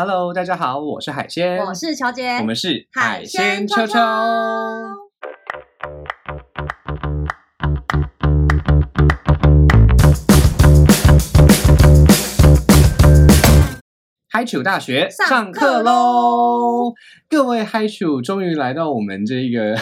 Hello，大家好，我是海鲜，我是乔姐，我们是海鲜秋秋。嗨楚大学上课课喽！各位嗨楚，终于来到我们这个，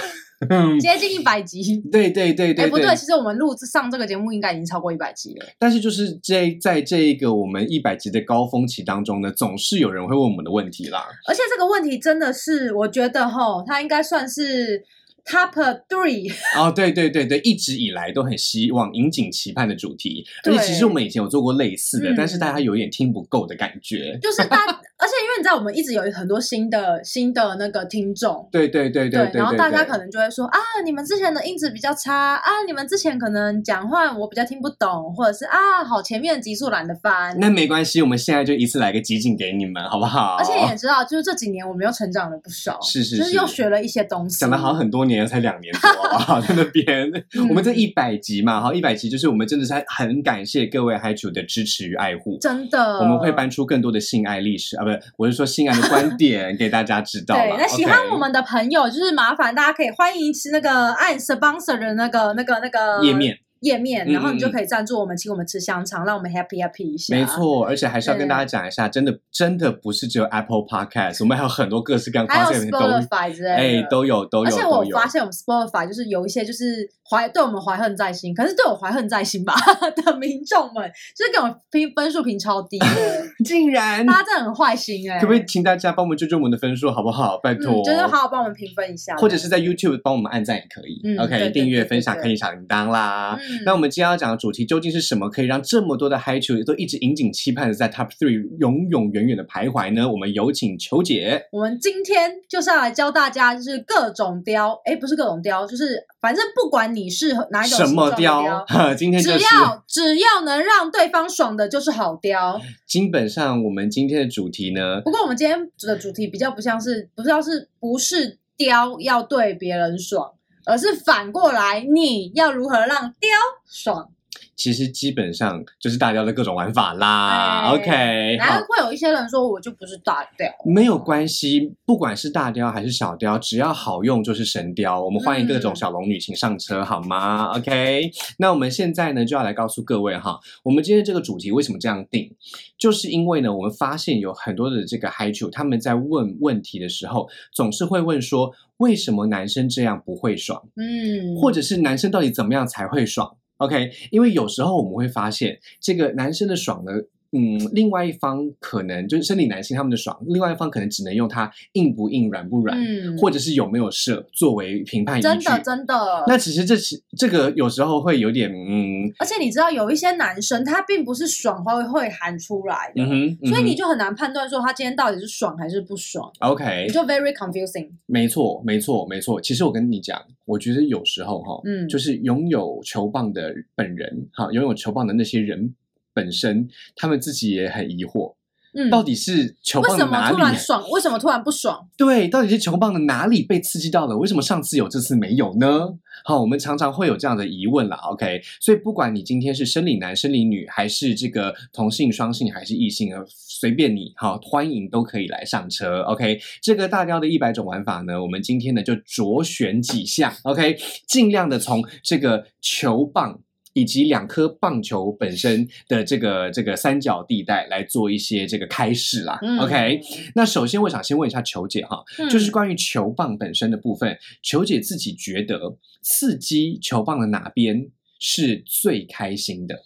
接近一百集。对对对对哎，不对，其实我们录制上这个节目应该已经超过一百集了。但是就是这在这一个我们一百集的高峰期当中呢，总是有人会问我们的问题啦。而且这个问题真的是，我觉得哈，它应该算是 top three。哦，对对对对，一直以来都很希望引颈期盼的主题，而对且其实我们以前有做过类似的，嗯但是大家有点听不够的感觉。就是大，而且因为你知道，我们一直有很多新的新的那个听众。对对对对对，然后大家可能就会说啊，你们之前的音质比较差啊，你们之前可能讲话我比较听不懂，或者是啊，好前面的集数懒得翻。那没关系，我们现在就一次来个集锦给你们，好不好？而且也知道，就是这几年我们又成长了不少，是是就是是又学了一些东西。讲了好很多年，才两年多，啊？在那边，嗯我们这一百集嘛，哈，一百集就是我们真的是很感谢各位海主的支持与爱护。真的，我们会搬出更多的性爱历史啊，不是，我是说性爱的观 点给大家知道对。，那喜欢我们的朋友，就是麻烦大家可以欢迎吃那个按 sponsor 的那个、那个、那个页面页面，嗯然后你就可以赞助我们，请我们吃香肠，让我们 happy happy 一下。没，错，而且还是要跟大家讲一下，真的真的不是只有 Apple Podcast，我们还有很多各式各样的还有 Spotify 之类的。哎都有都有而且我发。现我们 Spotify 就是有一些就是怀对我们怀恨在心，可是对我怀恨在心吧 的民众们，就是给我评分数评超低的，竟然，大家真的很坏心哎、可不可以请大家帮我们追追我们的分数，好不好？拜托，嗯，就是好好帮我们评分一下，或者是在 YouTube 帮我们按赞也可以。嗯 OK，对订阅、分享、对开启小铃铛啦。嗯那我们今天要讲的主题究竟是什么？可以让这么多的嗨球都一直引颈期盼的在 Top Three 永永远远的徘徊呢？我们有请球姐。我们今天就是要来教大家，就是各种雕，哎，不是各种雕，就是反正不管你是哪一种什么雕哈，？今天只就是要只要能让对方爽的，就是好雕。基本上我们今天的主题呢，不过我们今天的主题比较不像是，不知道是不是雕要对别人爽，而是反过来，你要如何让雕爽？其实基本上就是大雕的各种玩法啦。哎 OK，好然后。会有一些人说，我就不是大雕，没有关系，不管是大雕还是小雕，只要好用就是神雕。我们欢迎各种嗯小龙女，请上车好吗？OK，那我们现在呢就要来告诉各位哈，我们今天这个主题为什么这样定，就是因为呢，我们发现有很多的这个嗨主他们在问问题的时候，总是会问说，为什么男生这样不会爽，嗯，或者是男生到底怎么样才会爽？OK，因为有时候我们会发现，这个男生的爽呢，嗯，另外一方可能就是生理男性他们的爽，另外一方可能只能用它硬不硬、软不软，嗯或者是有没有射作为评判依据。真的真的，那其实这是这个有时候会有点嗯而且你知道，有一些男生他并不是爽会会喊出来的，嗯所以你就很难判断说他今天到底是爽还是不爽，OK，你就 very confusing。没错，没错，没错。其实我跟你讲，我觉得有时候哈，嗯就是拥有球棒的本人，哈，拥有球棒的那些人本身，他们自己也很疑惑，嗯，到底是球为什么棒的哪里？突然爽？为什么突然不爽？对，到底是球棒的哪里被刺激到了？为什么上次有，这次没有呢？好，我们常常会有这样的疑问啦。OK，所以不管你今天是生理男、生理女，还是这个同性、双性，还是异性，呃，随便你，好，欢迎都可以来上车。OK，这个大雕的一百种玩法呢，我们今天呢就着选几项，OK，尽量的从这个球棒。以及两颗棒球本身的这个这个三角地带来做一些这个开示啦、嗯 o k 那首先我想先问一下球姐哈，嗯就是关于球棒本身的部分，球姐自己觉得刺激球棒的哪边是最开心的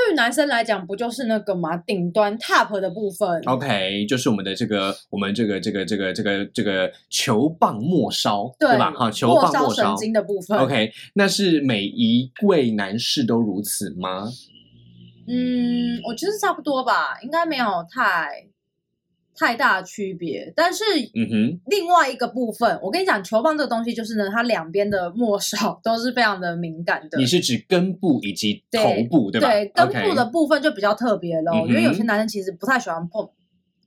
对于男生来讲，不就是那个嘛，顶端 top 的部分。？OK，就是我们的这个我们这个这个这个这个这个球棒末梢，对吧？哈，球棒末梢神。经的部分。OK，那是每一位男士都如此吗？嗯，我觉得差不多吧，应该没有太太大的区别。但是，嗯哼，另外一个部分，我跟你讲，球棒这个东西就是呢，它两边的末梢都是非常的敏感的。你是指根部以及头部，对吧？对，根部的部分就比较特别喽，嗯因为有些男生其实不太喜欢碰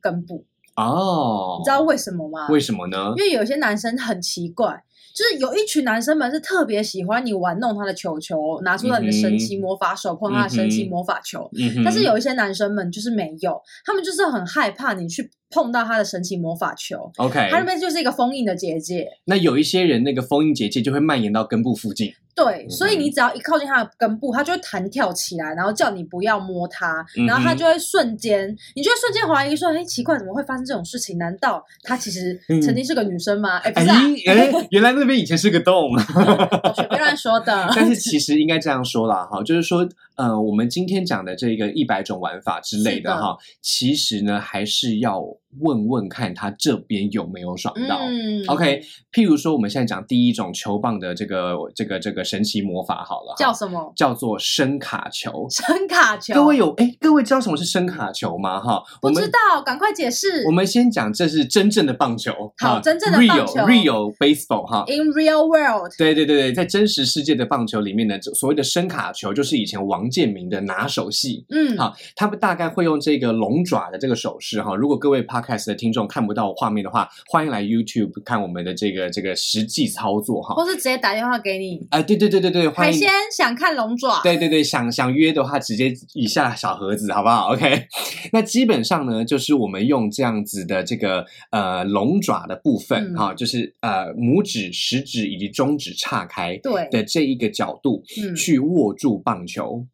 根部，哦，你知道为什么吗？为什么呢因？为有些男生很奇怪，就是有一群男生们是特别喜欢你玩弄他的球球，拿出了你的神奇魔法手碰他的神奇魔法球。嗯，但是有一些男生们就是没有，他们就是很害怕你去碰到他的神奇魔法球，OK，他那边就是一个封印的结界。那有一些人那个封印结界就会蔓延到根部附近。对，嗯所以你只要一靠近它的根部，它就会弹跳起来，然后叫你不要摸它，然后它就会瞬间，你就会瞬间怀疑说，哎，奇怪，怎么会发生这种事情？难道她其实嗯曾经是个女生吗？哎、不哎是、啊，哎，原来那边以前是个洞。我随便乱说的。但是其实应该这样说啦，哈，就是说，呃，我们今天讲的这个一百种玩法之类的哈，其实呢还是要问问看他这边有没有爽到。嗯 OK，譬如说我们现在讲第一种球棒的这个这个这个神奇魔法好了，叫什么？叫做声卡球。声卡球。各位有哎，各位知道什么是声卡球吗？哈，不知道，赶快解释。我们先讲这是真正的棒球，好真正的棒球 real real baseball 哈。In real world，对对对对，在真实世界的棒球里面呢，所谓的声卡球就是以前王建民的拿手戏。嗯，好，他们大概会用这个龙爪的这个手势哈。如果各位 podcast 的听众看不到画面的话，欢迎来 YouTube 看我们的这个这个实际操作哈。或是直接打电话给你。哎，对对对对对，欢迎海鲜想看龙爪，对对对，想想约的话，直接以下小盒子，好不好？OK，那基本上呢，就是我们用这样子的这个呃龙爪的部分嗯哈、就是呃拇指、食指以及中指岔开对的这一个角度，嗯去握住棒球。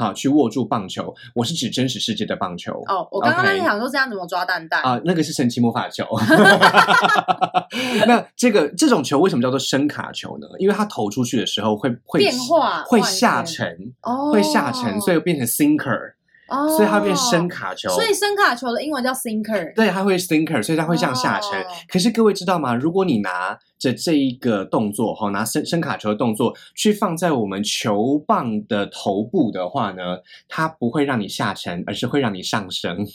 好，去握住棒球，我是指真实世界的棒球。哦，我刚刚在想说这样怎么抓蛋蛋啊、那个是神奇魔法球。那这个这种球为什么叫做声卡球呢？因为它投出去的时候会会变化会下沉，哦，会下沉，所以变成 sinker，、哦，所以它变深卡球。所以深卡球的英文叫 sinker。对，它会 sinker，所以它会这样下沉。哦可是各位知道吗？如果你拿着这一个动作，哈，拿深深卡球的动作去放在我们球棒的头部的话呢，它不会让你下沉，而是会让你上升。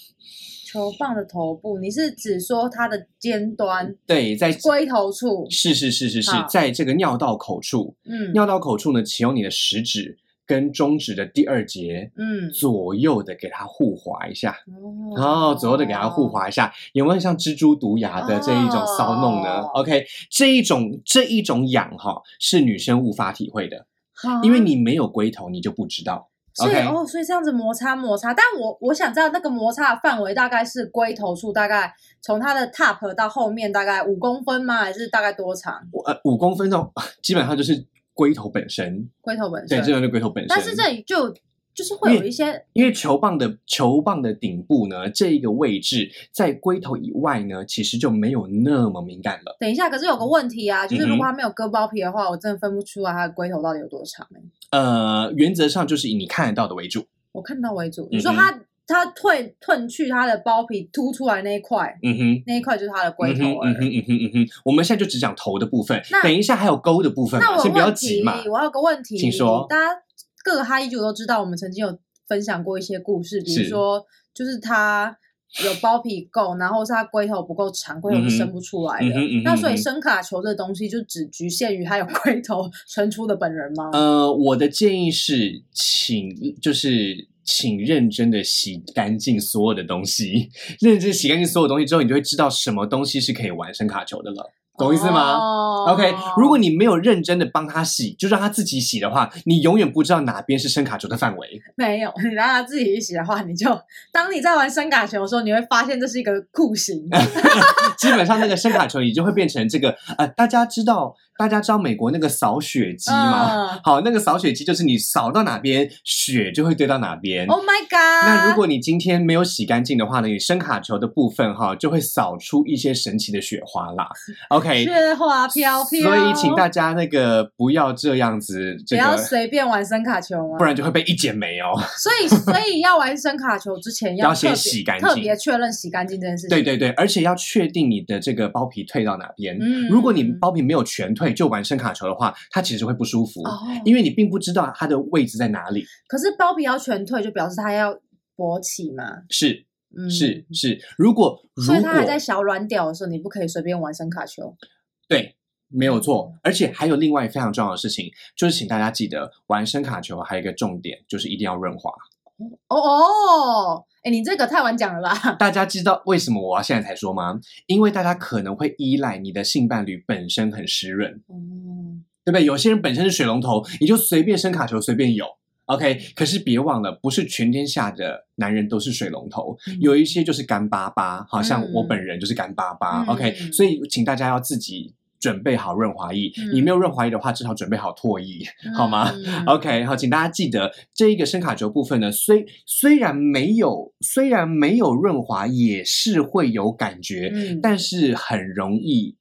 球棒的头部，你是指说它的尖端对，在龟头处？是是是是是，在这个尿道口处，嗯尿道口处呢，启用你的食指跟中指的第二节。嗯，左右的给它互划一下，哦然后左右的给它互。划一下，有没有像蜘蛛毒牙的这一种骚弄呢、哦 o k 这一种这一种痒哈是女生无法体会的，好因为你没有龟头，你就不知道。所以 OK 哦，所以这样子摩擦摩擦，但我我想知道那个摩擦的范围大概是龟头处，大概从它的 top 到后面大概五公分吗？还是大概多长？呃，五公分钟 基本上就是龟头本身，龟头本身对，身。这就是龟头本身。但是这里就就是会有一些因为球棒的球棒的顶部呢，这一个位置在龟头以外呢，其实就没有那么敏感了。等一下，可是有个问题啊，就是如果它没有割包皮的话，我真的分不出来它的龟头到底有多长、欸、呃，原则上就是以你看得到的为主。我看到为主。你说它它褪褪去它的包皮凸出来那一块，嗯哼。那一块就是它的龟嗯头嗯哼嗯哼嗯哼，我们现在就只讲头的部分那，等一下还有沟的部分，那我有先不要急嘛。，我有个问题，请说大家各个哈伊族都知道，我们曾经有分享过一些故事，比如是说就是它有包皮够，然后是它龟头不够长，龟头是伸不出来的。那所以声卡球这东西就只局限于它有龟头伸出的本人吗？呃，我的建议是，请就是请认真的洗干净所有的东西，认真洗干净所有东西之后，你就会知道什么东西是可以玩声卡球的了，懂意思吗？哦 OK，如果你没有认真的帮他洗，就让他自己洗的话，你永远不知道哪边是声卡球的范围。没有，你让他自己一洗的话，你就当你在玩声卡球的时候，你会发现这是一个酷刑。基本上那个声卡球，你就会变成这个呃，大家知道，大家知道美国那个扫雪机吗？嗯好，那个扫雪机就是你扫到哪边，雪就会堆到哪边。Oh my god！那如果你今天没有洗干净的话呢，你声卡球的部分哈就会扫出一些神奇的雪花啦。OK，雪花飘飘，所以请大家那个不要这样子，这不要随便玩声卡球啊？不然就会被一剪没哦。所以，所以要玩声卡球之前要先洗干净特别确认洗干净这件事情。对对对，而且要确定你的这个包皮退到哪边。嗯如果你包皮没有全退就玩声卡球的话，它其实会不舒服，哦，因为你并不知道它的位置在哪里。可是包皮要全退，就表示它要勃起嘛。是嗯，是是，如果如所以它还在小软屌的时候，你不可以随便玩声卡球。对。没有嗯错，而且还有另外非常重要的事情，就是请大家记得玩声卡球还有一个重点，就是一定要润滑。哦哦，哎，你这个太晚讲了吧？大家知道为什么我要现在才说吗？因为大家可能会依赖你的性伴侣本身很湿润，哦，对不对？有些人本身是水龙头，你就随便声卡球随便有，OK，可是别忘了，不是全天下的男人都是水龙头，嗯有一些就是干巴巴，好像我嗯本人就是干巴巴。嗯 OK，所以请大家要自己准备好润滑液，嗯你没有润滑液的话，至少准备好唾液，好吗？嗯 OK，好，请大家记得这一个声卡轴部分呢，虽虽然没有虽然没有润滑，也是会有感觉，嗯但是很容易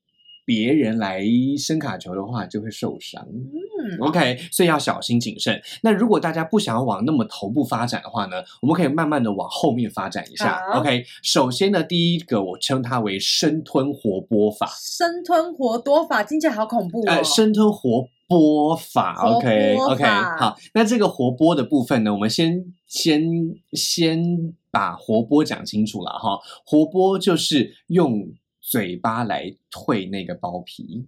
别人来声卡球的话就会受伤。嗯 OK，所以要小心谨慎。那如果大家不想要往那么头部发展的话呢，我们可以慢慢的往后面发展一下。好 OK，首先呢，第一个我称它为生吞活剥法，生吞活多法听起来好恐怖哦。呃，生吞活剥法。活 OK 剥 OK，法好，那这个活剥的部分呢，我们先先先把活剥讲清楚了哈。活剥就是用嘴巴来退那个包皮，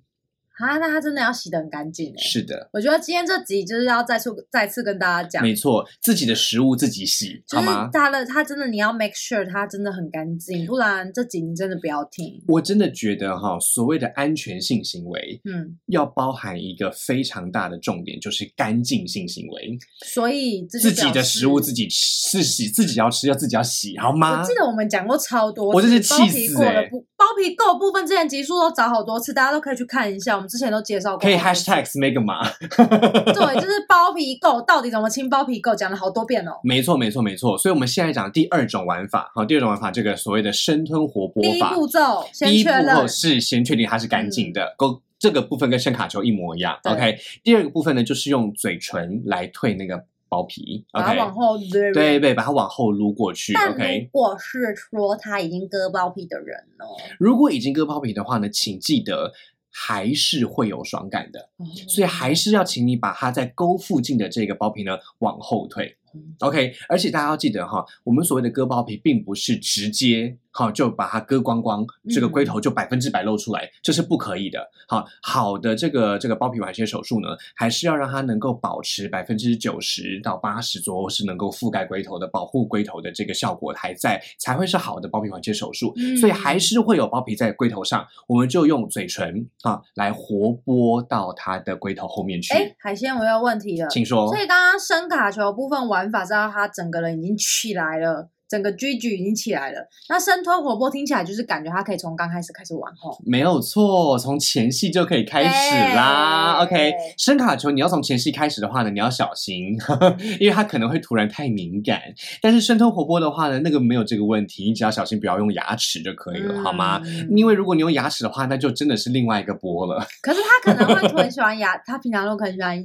啊，那他真的要洗得很干净哎。是的。我觉得今天这集就是要再次再次跟大家讲，没错，自己的食物自己洗，就是好吗？它的他真的你要 make sure 它真的很干净，不然这集你真的不要听。我真的觉得哈，所谓的安全性行为嗯，要包含一个非常大的重点，就是干净性行为。所以自己的食物自己吃，自己自己要吃，要自己要洗，好吗我？记得我们讲过超多次，我真是气包皮死欸过的部包皮垢部分，之前集数都找好多次，大家都可以去看一下。之前都介绍过，可以 hashtag Mega 嘛？对，就是包皮垢到底怎么清包皮垢，讲了好多遍哦。没错，没错，没错。所以我们现在讲第二种玩法，好，第二种玩法，这个所谓的生吞活第一剥法。步骤先第一步是先确定它是干净的，勾、这个部分跟声卡球一模一样。OK，第二个部分呢，就是用嘴唇来退那个包皮。把它 OK，往后捋。对对，把它往后撸过去。OK，如果是说他已经割包皮的人呢？如果已经割包皮的话呢，请记得还是会有爽感的，所以还是要请你把它在沟附近的这个包皮呢往后退嗯。OK，而且大家要记得哈，我们所谓的割包皮，并不是直接好就把它割光光，这个龟头就百分之百露出来，这是不可以的。好，好的这个这个包皮环切手术呢，还是要让它能够保持百分之九十到八十左右是能够覆盖龟头的，保护龟头的这个效果还在，才会是好的包皮环切手术。嗯所以还是会有包皮在龟头上，我们就用嘴唇啊来活剥到它的龟头后面去。哎，海鲜我有问题了。请说所。以刚刚声卡球部分玩法是要它整个人已经起来了，整个 G G 已经起来了。那生吞活剥听起来就是感觉他可以从刚开始开始玩后。没有错，从前戏就可以开始啦。哎 OK，声卡球你要从前戏开始的话呢，你要小心，因为它可能会突然太敏感。但是生吞活剥的话呢，那个没有这个问题，你只要小心不要用牙齿就可以了，好吗？嗯因为如果你用牙齿的话，那就真的是另外一个剥了。可是他可能会很喜欢牙，他平常都很喜欢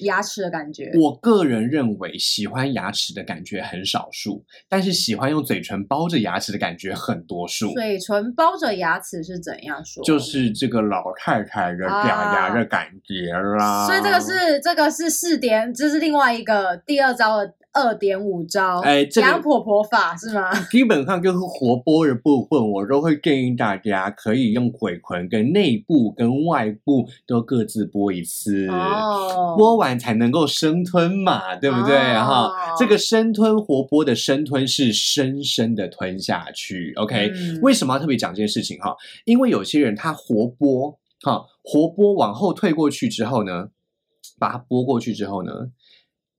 牙齿的感觉。我个人认为，喜欢牙齿的感觉很少数，但是喜欢用嘴唇包着牙齿的感觉很多数。嘴唇包着牙齿是怎样说？就是这个老太太的假牙的感觉啦。所以这个是这个是四点，这是另外一个第二招的二点五招，哎这个杨婆婆法是吗？基本上就是活剥的部分，我都会建议大家可以用鬼魂跟内部跟外部都各自剥一次。哦，剥完才能够生吞嘛，对不对？哈、哦这个生吞活剥的生吞是深深的吞下去。OK，、嗯为什么要特别讲这件事情哈？因为有些人他活剥哈，活剥往后退过去之后呢，把它剥过去之后呢，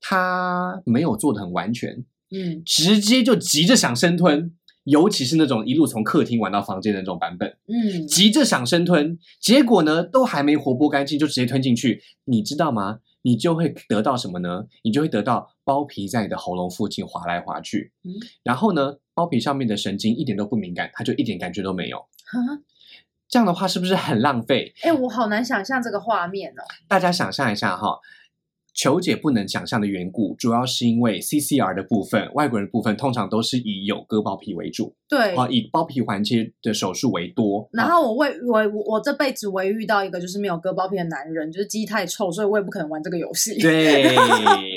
他没有做的很完全，嗯直接就急着想生吞。尤其是那种一路从客厅玩到房间的那种版本，嗯，急着想生吞，结果呢都还没活剥干净就直接吞进去，你知道吗？你就会得到什么呢？你就会得到包皮在你的喉咙附近滑来滑去，嗯然后呢，包皮上面的神经一点都不敏感，它就一点感觉都没有。哈这样的话是不是很浪费？哎、我好难想象这个画面哦。大家想象一下哈。球姐不能想象的缘故，主要是因为 CCR 的部分，外国人的部分通常都是以有割包皮为主，对，啊，以包皮环切的手术为多。啊然后我为我我这辈子唯一遇到一个就是没有割包皮的男人，就是鸡太臭，所以我也不可能玩这个游戏。对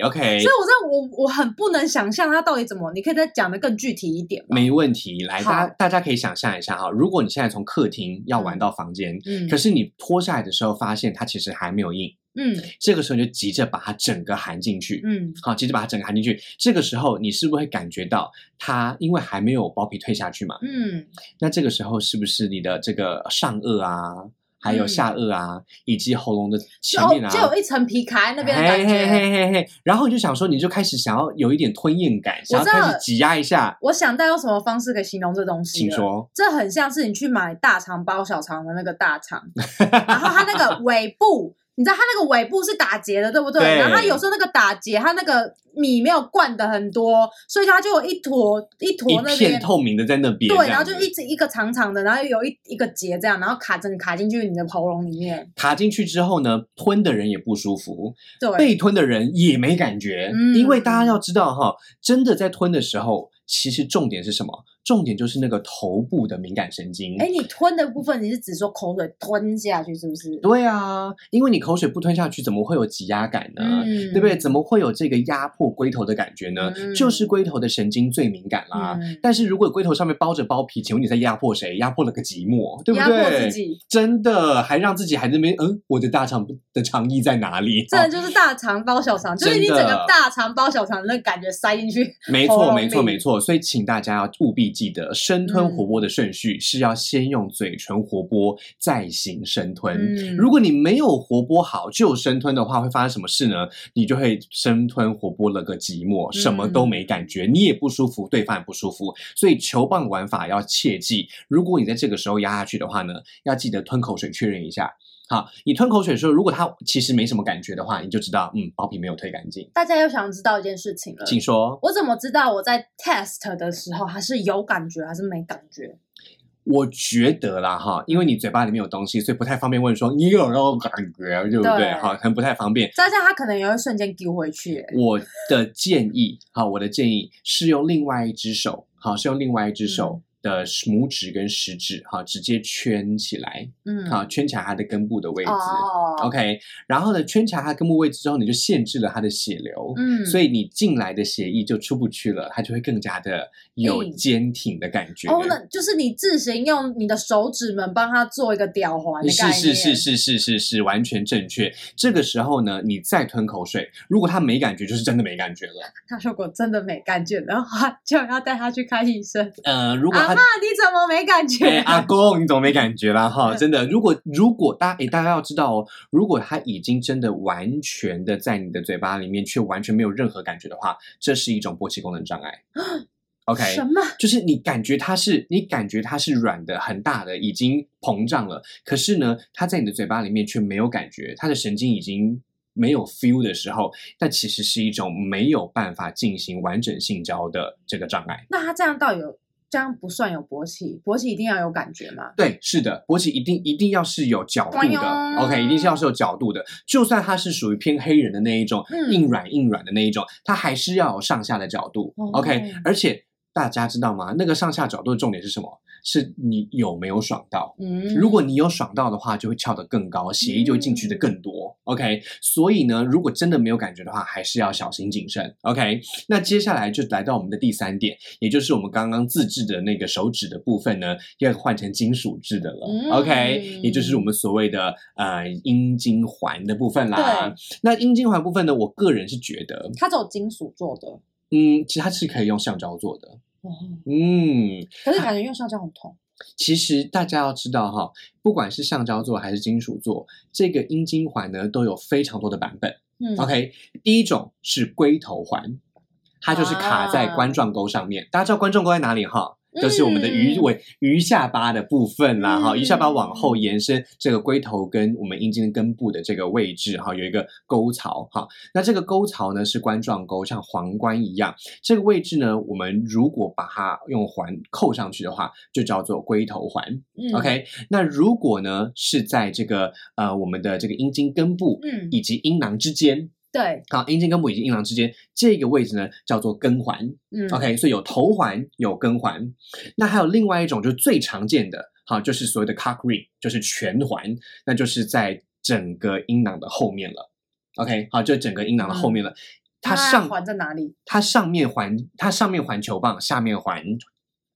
，OK，所以我真的我我很不能想象他到底怎么，你可以再讲的更具体一点吗？没问题。来，大家大家可以想象一下哈，如果你现在从客厅要玩到房间，嗯可是你脱下来的时候发现它其实还没有硬，嗯这个时候你就急着把它整个含进去。嗯好，急着把它整个含进去。这个时候，你是不是会感觉到它因为还没有包皮退下去嘛？嗯那这个时候是不是你的这个上颚啊，还有嗯下颚啊，以及喉咙的前就面啊，就有一层皮卡在那边的感嘿嘿觉。嘿嘿嘿，然后你就想说，你就开始想要有一点吞咽感，想要开始挤压一下，我想到用什么方式可以形容这东西？请。说。这很像是你去买大肠包小肠的那个大肠，然后它那个尾部，你知道它那个尾部是打结的，对不对？对然后它有时候那个打结，它那个米没有灌的很多，所以它就有一坨一坨那边。片透明的在那边，对，然后就一直一个长长的，然后有一一个结这样，然后卡着你卡进去你的喉咙里面。卡进去之后呢，吞的人也不舒服，对，被吞的人也没感觉，嗯因为大家要知道哈，真的在吞的时候，其实重点是什么？重点就是那个头部的敏感神经。哎，你吞的部分，你是指说口水吞下去是不是？对啊，因为你口水不吞下去，怎么会有挤压感呢？嗯对不对？怎么会有这个压迫龟头的感觉呢？嗯就是龟头的神经最敏感啦。嗯但是如果龟头上面包着包皮，请问你在压迫谁？压迫了个寂寞，对不对压对？迫自己，真的还让自己还在那边，嗯，我的大肠的肠衣在哪里？这就是大肠包小肠，就是你整个大肠包小肠的那感觉塞进去。没错，没错，没错。所以请大家要务必记得，生吞嗯活剥的顺序是要先用嘴唇活剥，再行生吞。嗯如果你没有活剥好就生吞的话，会发生什么事呢？你就会生吞活剥了个寂寞，什么都没感觉，你也不舒服，对方也不舒服。所以球棒玩法要切记，如果你在这个时候压下去的话呢，要记得吞口水确认一下。好，你吞口水的时候，如果它其实没什么感觉的话，你就知道，嗯，包皮没有推干净。大家又想知道一件事情了，请说。我怎么知道我在 test 的时候还是有感觉还是没感觉？我觉得啦哈，因为你嘴巴里面有东西，所以不太方便问说你有没有感觉，对不对？哈，可能不太方便。再加上它可能也会瞬间丢回去、欸我的建议，哈，我的建议是用另外一只手，好，是用另外一只手的拇指跟食指，哈，直接圈起来，嗯，好，圈起来它的根部的位置。哦，OK，然后呢，圈起来它根部位置之后，你就限制了它的血流，嗯，所以你进来的血液就出不去了，它就会更加的有坚挺的感觉。哦，那就是你自行用你的手指们帮它做一个吊环的是是是是是是是完全正确。这个时候呢，你再吞口水，如果他没感觉，就是真的没感觉了。他如果真的没感觉的话，就要带他去看医生。呃，如果他阿妈，你怎么没感觉？哎，阿公，你怎么没感觉啦？哈，真的，如果如果大家哎，大家要知道哦，如果他已经真的完全的在你的嘴巴里面，却完全没有任何感觉的话，这是一种勃起功能障碍。OK，什么？就是你感觉它是，你感觉它是软的、很大的，已经膨胀了。可是呢，它在你的嘴巴里面却没有感觉，它的神经已经没有 feel 的时候，那其实是一种没有办法进行完整性交的这个障碍。那他这样到底有这样不算有勃起？勃起一定要有感觉吗？对，是的，勃起一定一定要是有角度的，OK，一定是要是有角度的。就算它是属于偏黑人的那一种，嗯硬软硬软的那一种，它还是要有上下的角度、哦 o k 而且大家知道吗？那个上下角度的重点是什么？是你有没有爽到。嗯，如果你有爽到的话，就会翘得更高，血液就会进去的更多。OK，所以呢，如果真的没有感觉的话，还是要小心谨慎。OK，那接下来就来到我们的第三点，也就是我们刚刚自制的那个手指的部分呢，要换成金属制的了。嗯 OK，也就是我们所谓的呃阴茎环的部分啦。那阴茎环部分呢，我个人是觉得，它只有金属做的，嗯，其实它是可以用橡胶做的。哦，嗯，可是感觉用橡胶很痛。其实大家要知道哈，不管是橡胶做还是金属做，这个阴茎环呢都有非常多的版本。嗯 OK，第一种是龟头环，它就是卡在啊冠状沟上面。大家知道冠状沟在哪里哈？就是我们的鱼嗯尾、鱼下巴的部分啦，哈、嗯鱼下巴往后延伸，这个龟头跟我们阴茎根部的这个位置哈，有一个沟槽哈。那这个沟槽呢是冠状沟，像皇冠一样。这个位置呢，我们如果把它用环扣上去的话，就叫做龟头环。嗯 OK，那如果呢是在这个呃我们的这个阴茎根部嗯，以及阴囊之间，对，好，阴茎根部以及阴囊之间这个位置呢叫做根环。嗯 OK，所以有头环，有根环，那还有另外一种就是最常见的，好，就是所谓的 cock ring，就是全环，那就是在整个阴囊的后面了。OK，好，就整个阴囊的后面了。它上环在哪里？它上面环，它上面环球棒，下面环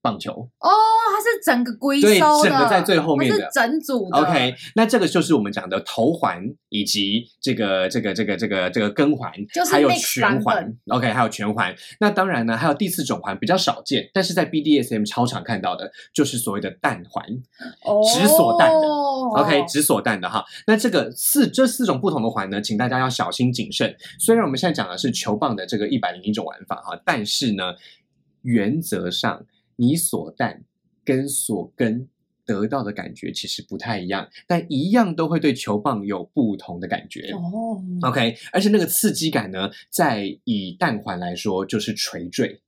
棒球。哦，它是整个归对收的，整个在最后面的是整组的。OK，那这个就是我们讲的头环以及这个这个这个这个这个跟环，就是还有全环。OK，还有全环。那当然呢，还有第四种环比较少见，但是在 BDSM 超常看到的，就是所谓的蛋环。哦直锁蛋的 OK，哦直锁蛋的哈。那这个四这四种不同的环呢，请大家要小心谨慎。虽然我们现在讲的是球棒的这个一百零一种玩法哈，但是呢，原则上你锁蛋跟所根得到的感觉其实不太一样，但一样都会对球棒有不同的感觉。哦，OK，而且那个刺激感呢，在以弹环来说就是垂坠。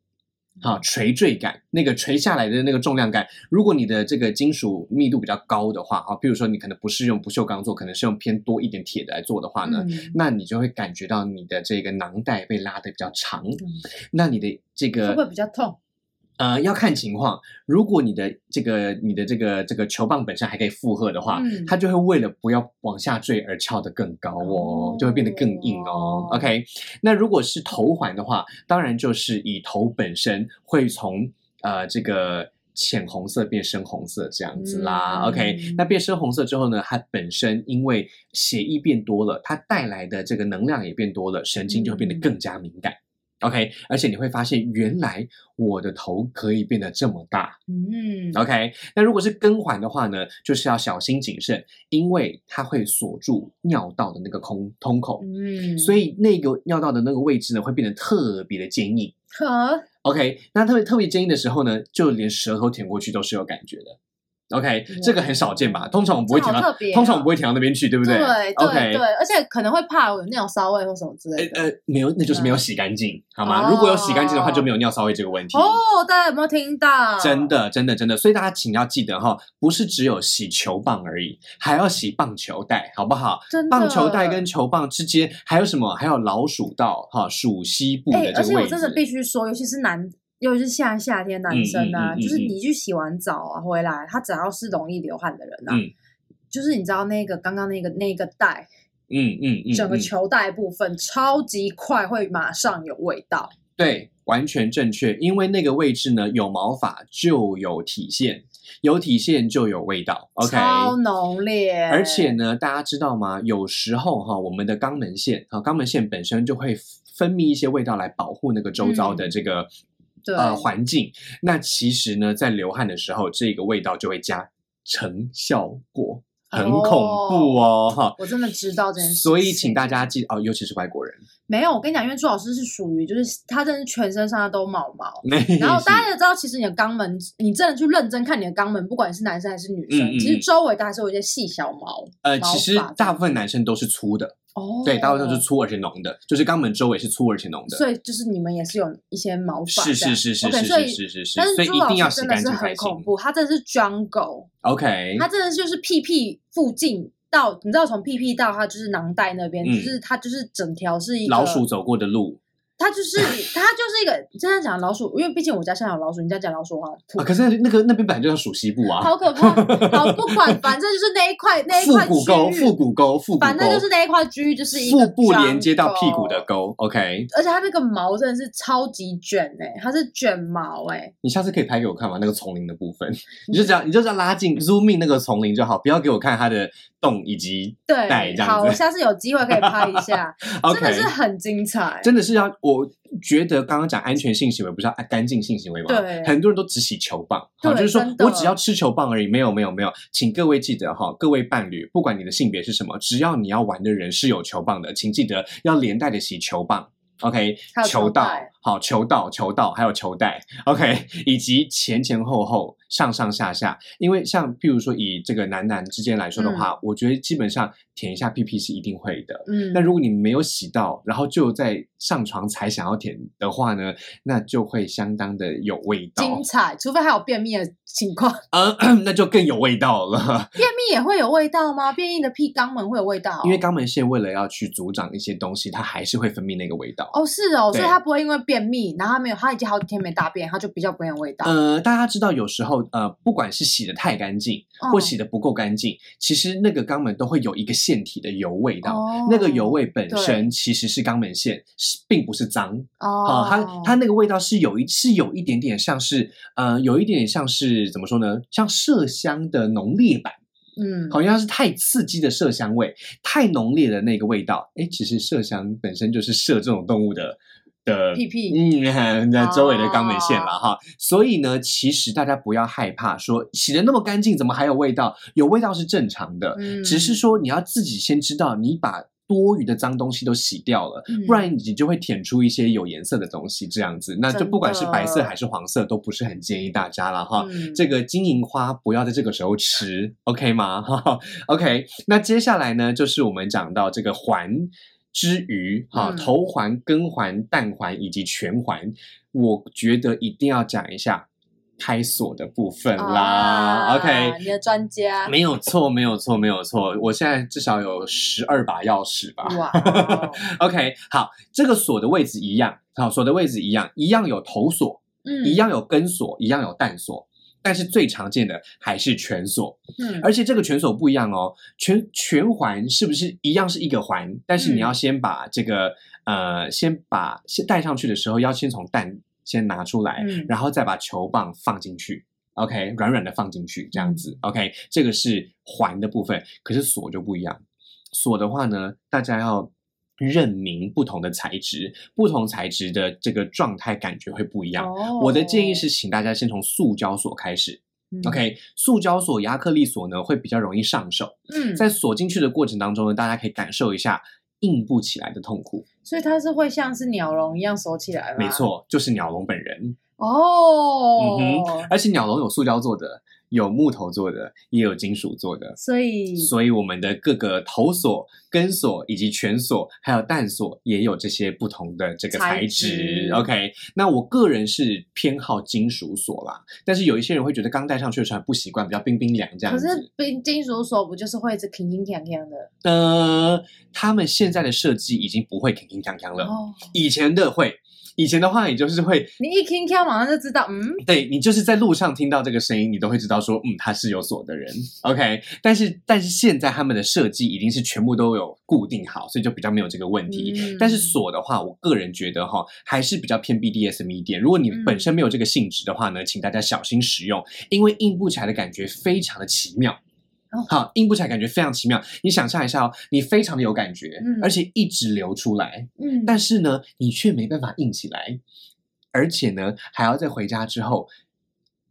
好，垂坠感，那个垂下来的那个重量感，如果你的这个金属密度比较高的话，啊，比如说你可能不是用不锈钢做，可能是用偏多一点铁的来做的话呢，嗯那你就会感觉到你的这个囊袋被拉的比较长，那你的这会个不会比较痛？呃，要看情况。如果你的这个、你的这个、这个球棒本身还可以负荷的话，嗯它就会为了不要往下坠而翘得更高哦，哦就会变得更硬哦。OK，那如果是头环的话，当然就是以头本身会从呃这个。浅红色变深红色这样子啦、嗯 o k 那变深红色之后呢，它本身因为血液变多了，它带来的这个能量也变多了，神经就会变得嗯更加敏感。OK，而且你会发现，原来我的头可以变得这么大。嗯 OK，那如果是根环的话呢，就是要小心谨慎，因为它会锁住尿道的那个空通口，嗯，所以那个尿道的那个位置呢，会变得特别的坚硬。可 OK，那特别特别坚硬的时候呢，就连舌头舔过去都是有感觉的。OK，这个很少见吧？通常我们不会舔到通常我们不会舔到那边去，对不对对对 OK，对，而且可能会怕有尿骚味或什么之类的。呃呃，没有，那就是没有洗干净，好吗？哦如果有洗干净的话，就没有尿骚味这个问题。哦，大家有没有听到？真的，真的，真的，所以大家请要记得哈，不是只有洗球棒而已，还要洗棒球袋，好不好？真棒球袋跟球棒之间还有什么？还有老鼠道哈，鼠膝部哎、的这个位置。而且我真的必须说，尤其是男，尤其是现在夏天男生啊，嗯嗯嗯嗯就是你去洗完澡啊回来，他只要是容易流汗的人啊，嗯就是你知道那个刚刚那个那个带，嗯嗯嗯，整个嗯球带部分超级快会马上有味道。对，完全正确，因为那个位置呢，有毛发就有体现，有体现就有味道。OK，超浓烈，而且呢，大家知道吗？有时候哈，我们的肛门腺啊，肛门腺本身就会分泌一些味道来保护那个周遭的嗯这个、对呃环境。那其实呢，在流汗的时候，这个味道就会加成效果，很恐怖哦哈。我真的知道这件事，所以请大家记哦，尤其是外国人，没有，我跟你讲，因为朱老师是属于就是他真的全身上下都毛毛。那然后大家也知道，其实你的肛门，你真的去认真看你的肛门，不管是男生还是女生，嗯嗯嗯其实周围它还是有一些细小毛。呃，其实大部分男生都是粗的，哦，对，大部分都是粗而且浓的，就是肛门周围是粗而且浓的。所以就是你们也是有一些毛发是，是是是是是是是是但是一定要洗师真的是干净很恐怖，它真的是 jungle，OK，它真的就是屁屁附近到，你知道从屁屁到它就是囊袋那边，嗯。就是它就是整条是一个老鼠，走过的路它就是它就是一个，真的讲老鼠，因为毕竟我家现在有老鼠，你家讲老鼠我好吐啊，可是那个那边本来就叫鼠西部啊，好可怕。好，不管，反正就是那一块那一腹块股沟，区域腹股沟，腹股沟，反正就是那一块区域就是一个腹部连接到屁股的沟。OK，而且它那个毛真的是超级卷哎、它是卷毛哎、你下次可以拍给我看吗？那个丛林的部分，你就这样你就这样拉近 zoom in 那个丛林就好，不要给我看它的洞以及带对，好，这样子我下次有机会可以拍一下，真的是很精彩。真的是要，我觉得刚刚讲安全性行为，不是要干净性行为吗？对很多人都只洗球棒，好，就是说我只要吃球棒而已，没有没有没有，请各位记得哈，各位伴侣，不管你的性别是什么，只要你要玩的人是有球棒的，请记得要连带的洗球棒。OK，还有球道好，求道、求道还有求带，OK，以及前前后后、上上下下，因为像譬如说以这个男男之间来说的话，我觉得基本上舔一下屁屁是一定会的，嗯，那如果你没有洗到，然后就在上床才想要舔的话呢，那就会相当的有味道，精彩，除非还有便秘的情况，呃，那就更有味道了。便秘也会有味道吗？变异的屁肛门会有味道？因为肛门腺为了要去阻挡一些东西，它还是会分泌那个味道。哦，是哦，所以它不会因为便秘，然后它没有，它已经好几天没大便，它就比较不会有味道。呃，大家知道有时候呃，不管是洗的太干净或嗯洗的不够干净，其实那个肛门都会有一个腺体的油味道。哦那个油味本身其实是肛门腺，是并不是脏。哦，啊，它它那个味道是有一是有一点点像是呃，有一点点像是怎么说呢？像麝香的浓烈版，嗯，好像是太刺激的麝香味，太浓烈的那个味道。哎，其实麝香本身就是麝这种动物的的屁屁嗯，在周围的肛门腺了哦哈。所以呢，其实大家不要害怕，说洗的那么干净，怎么还有味道？有味道是正常的，嗯只是说你要自己先知道，你把。多余的脏东西都洗掉了，嗯不然你就会舔出一些有颜色的东西，这样子，那就不管是白色还是黄色，都不是很建议大家了哈。嗯这个金银花不要在这个时候吃，OK 吗？哈，OK。那接下来呢，就是我们讲到这个环之余，哈，嗯头环、根环、蛋环以及全环，我觉得一定要讲一下开锁的部分啦。啊 OK，你的专家，没有错，没有错，没有错。我现在至少有十二把钥匙吧。哇哦，OK，好，这个锁的位置一样，好，锁的位置一样，一样有头锁，嗯，一，样有根锁，一样有弹锁，但是最常见的还是全锁，嗯，而且这个全锁不一样哦，全全环是不是一样是一个环？但是你嗯要先把这个、呃，先把先戴上去的时候，要先从蛋先拿出来，嗯然后再把球棒放进去。OK，软软的放进去，这样子。OK，这个是环的部分，可是锁就不一样。锁的话呢，大家要认明不同的材质，不同材质的这个状态感觉会不一样。哦我的建议是，请大家先从塑胶锁开始。嗯 OK，塑胶锁、亚克力锁呢会比较容易上手，嗯，在锁进去的过程当中呢，大家可以感受一下硬不起来的痛苦。所以它是会像是鸟笼一样收起来吗？没，错，就是鸟笼本人。哦，嗯哼，而且鸟笼有塑胶做的，有木头做的，也有金属做的。所以所以我们的各个头锁、跟锁以及全锁，还有弹锁，也有这些不同的这个材材质。OK，那我个人是偏好金属锁啦，但是有一些人会觉得刚戴上去的时候还不习惯，比较冰冰凉这样子。可是冰金属锁不就是会一直铿铿锵锵的？呃，他们现在的设计已经不会铿铿锵锵了，哦，以前的会，以前的话你就是会。你一听敲马上就知道，嗯，对你就是在路上听到这个声音，你都会知道说，嗯，他是有锁的人，OK。但是但是现在他们的设计已经是全部都有固定好，所以就比较没有这个问题。嗯但是锁的话，我个人觉得哈，还是比较偏 BDSM 一点。如果你嗯本身没有这个性质的话呢，请大家小心使用，因为硬不起来的感觉非常的奇妙。哦好，硬不起来感觉非常奇妙。你想象一下哦，你非常的有感觉，嗯而且一直流出来，嗯，但是呢，你却没办法硬起来，而且呢，还要在回家之后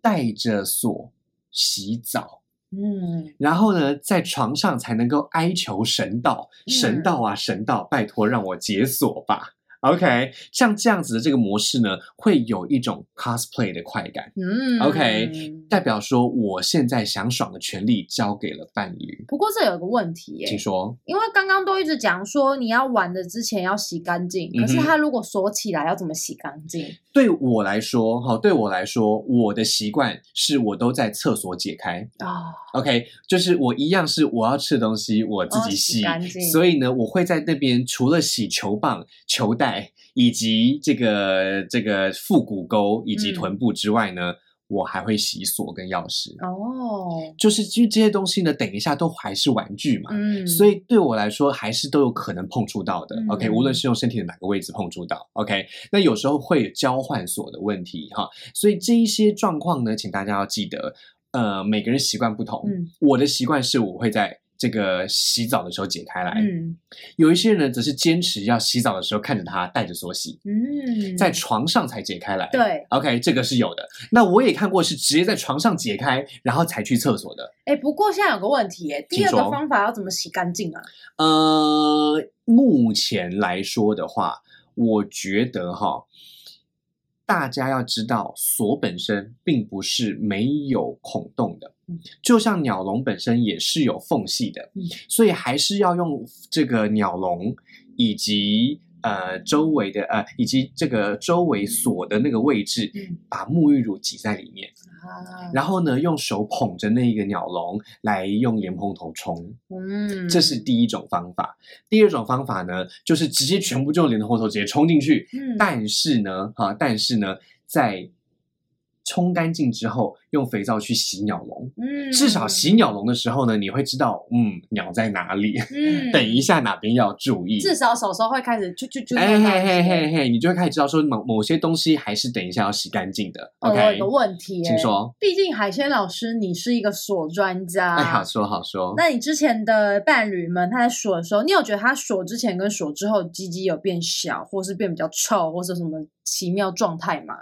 带着锁洗澡，嗯，然后呢，在床上才能够哀求神道，嗯神道啊，神道，拜托让我解锁吧。OK，像这样子的这个模式呢，会有一种 cosplay 的快感。嗯 OK，代表说我现在想爽的权利交给了伴侣。不过这有个问题耶请，说，因为刚刚都一直讲说你要玩的之前要洗干净，可是嗯哼它如果锁起来要怎么洗干净？对我来说，哈，对我来说，我的习惯是我都在厕所解开。啊、OK，就是我一样是我要吃的东西，我自己哦洗洗，干净所以呢，我会在那边除了洗球棒、球带以及这个这个腹股沟以及嗯臀部之外呢，我还会洗锁跟钥匙。哦，就是因为这些东西呢，等一下都还是玩具嘛，嗯，所以对我来说还是都有可能碰触到的。嗯 OK，无论是用身体的哪个位置碰触到，OK，那有时候会有交换锁的问题哈，所以这一些状况呢，请大家要记得，呃，每个人习惯不同。嗯我的习惯是我会在这个洗澡的时候解开来，嗯有一些人呢则是坚持要洗澡的时候看着它带着锁洗，嗯，在床上才解开来。对，OK，这个是有的。那我也看过是直接在床上解开，然后才去厕所的。哎，不过现在有个问题哎，第二个方法要怎么洗干净啊？呃，目前来说的话，我觉得哈，大家要知道锁本身并不是没有孔洞的嗯，就像鸟笼本身也是有缝隙的嗯，所以还是要用这个鸟笼以及。呃周围的呃以及这个周围锁的那个位置，嗯把沐浴乳挤在里面，啊，然后呢用手捧着那一个鸟笼来用莲蓬头冲，嗯，这是第一种方法。第二种方法呢，就是直接全部就用莲蓬头直接冲进去，嗯，但是呢，哈，但是呢，在冲干净之后，用肥皂去洗鸟笼。嗯，至少洗鸟笼的时候呢，你会知道，嗯，鸟在哪里，嗯，等一下哪边要注意。至少手手会开始啾啾啾，哎嘿嘿嘿嘿，你就会开始知道说某某些东西还是等一下要洗干净的。OK，有个问题，请。说。毕竟海鲜老师，你是一个锁专家，哎，好说好说。那你之前的伴侣们，他在锁的时候，你有觉得他锁之前跟锁之后鸡鸡有变小，或是变比较臭，或是什么奇妙状态吗？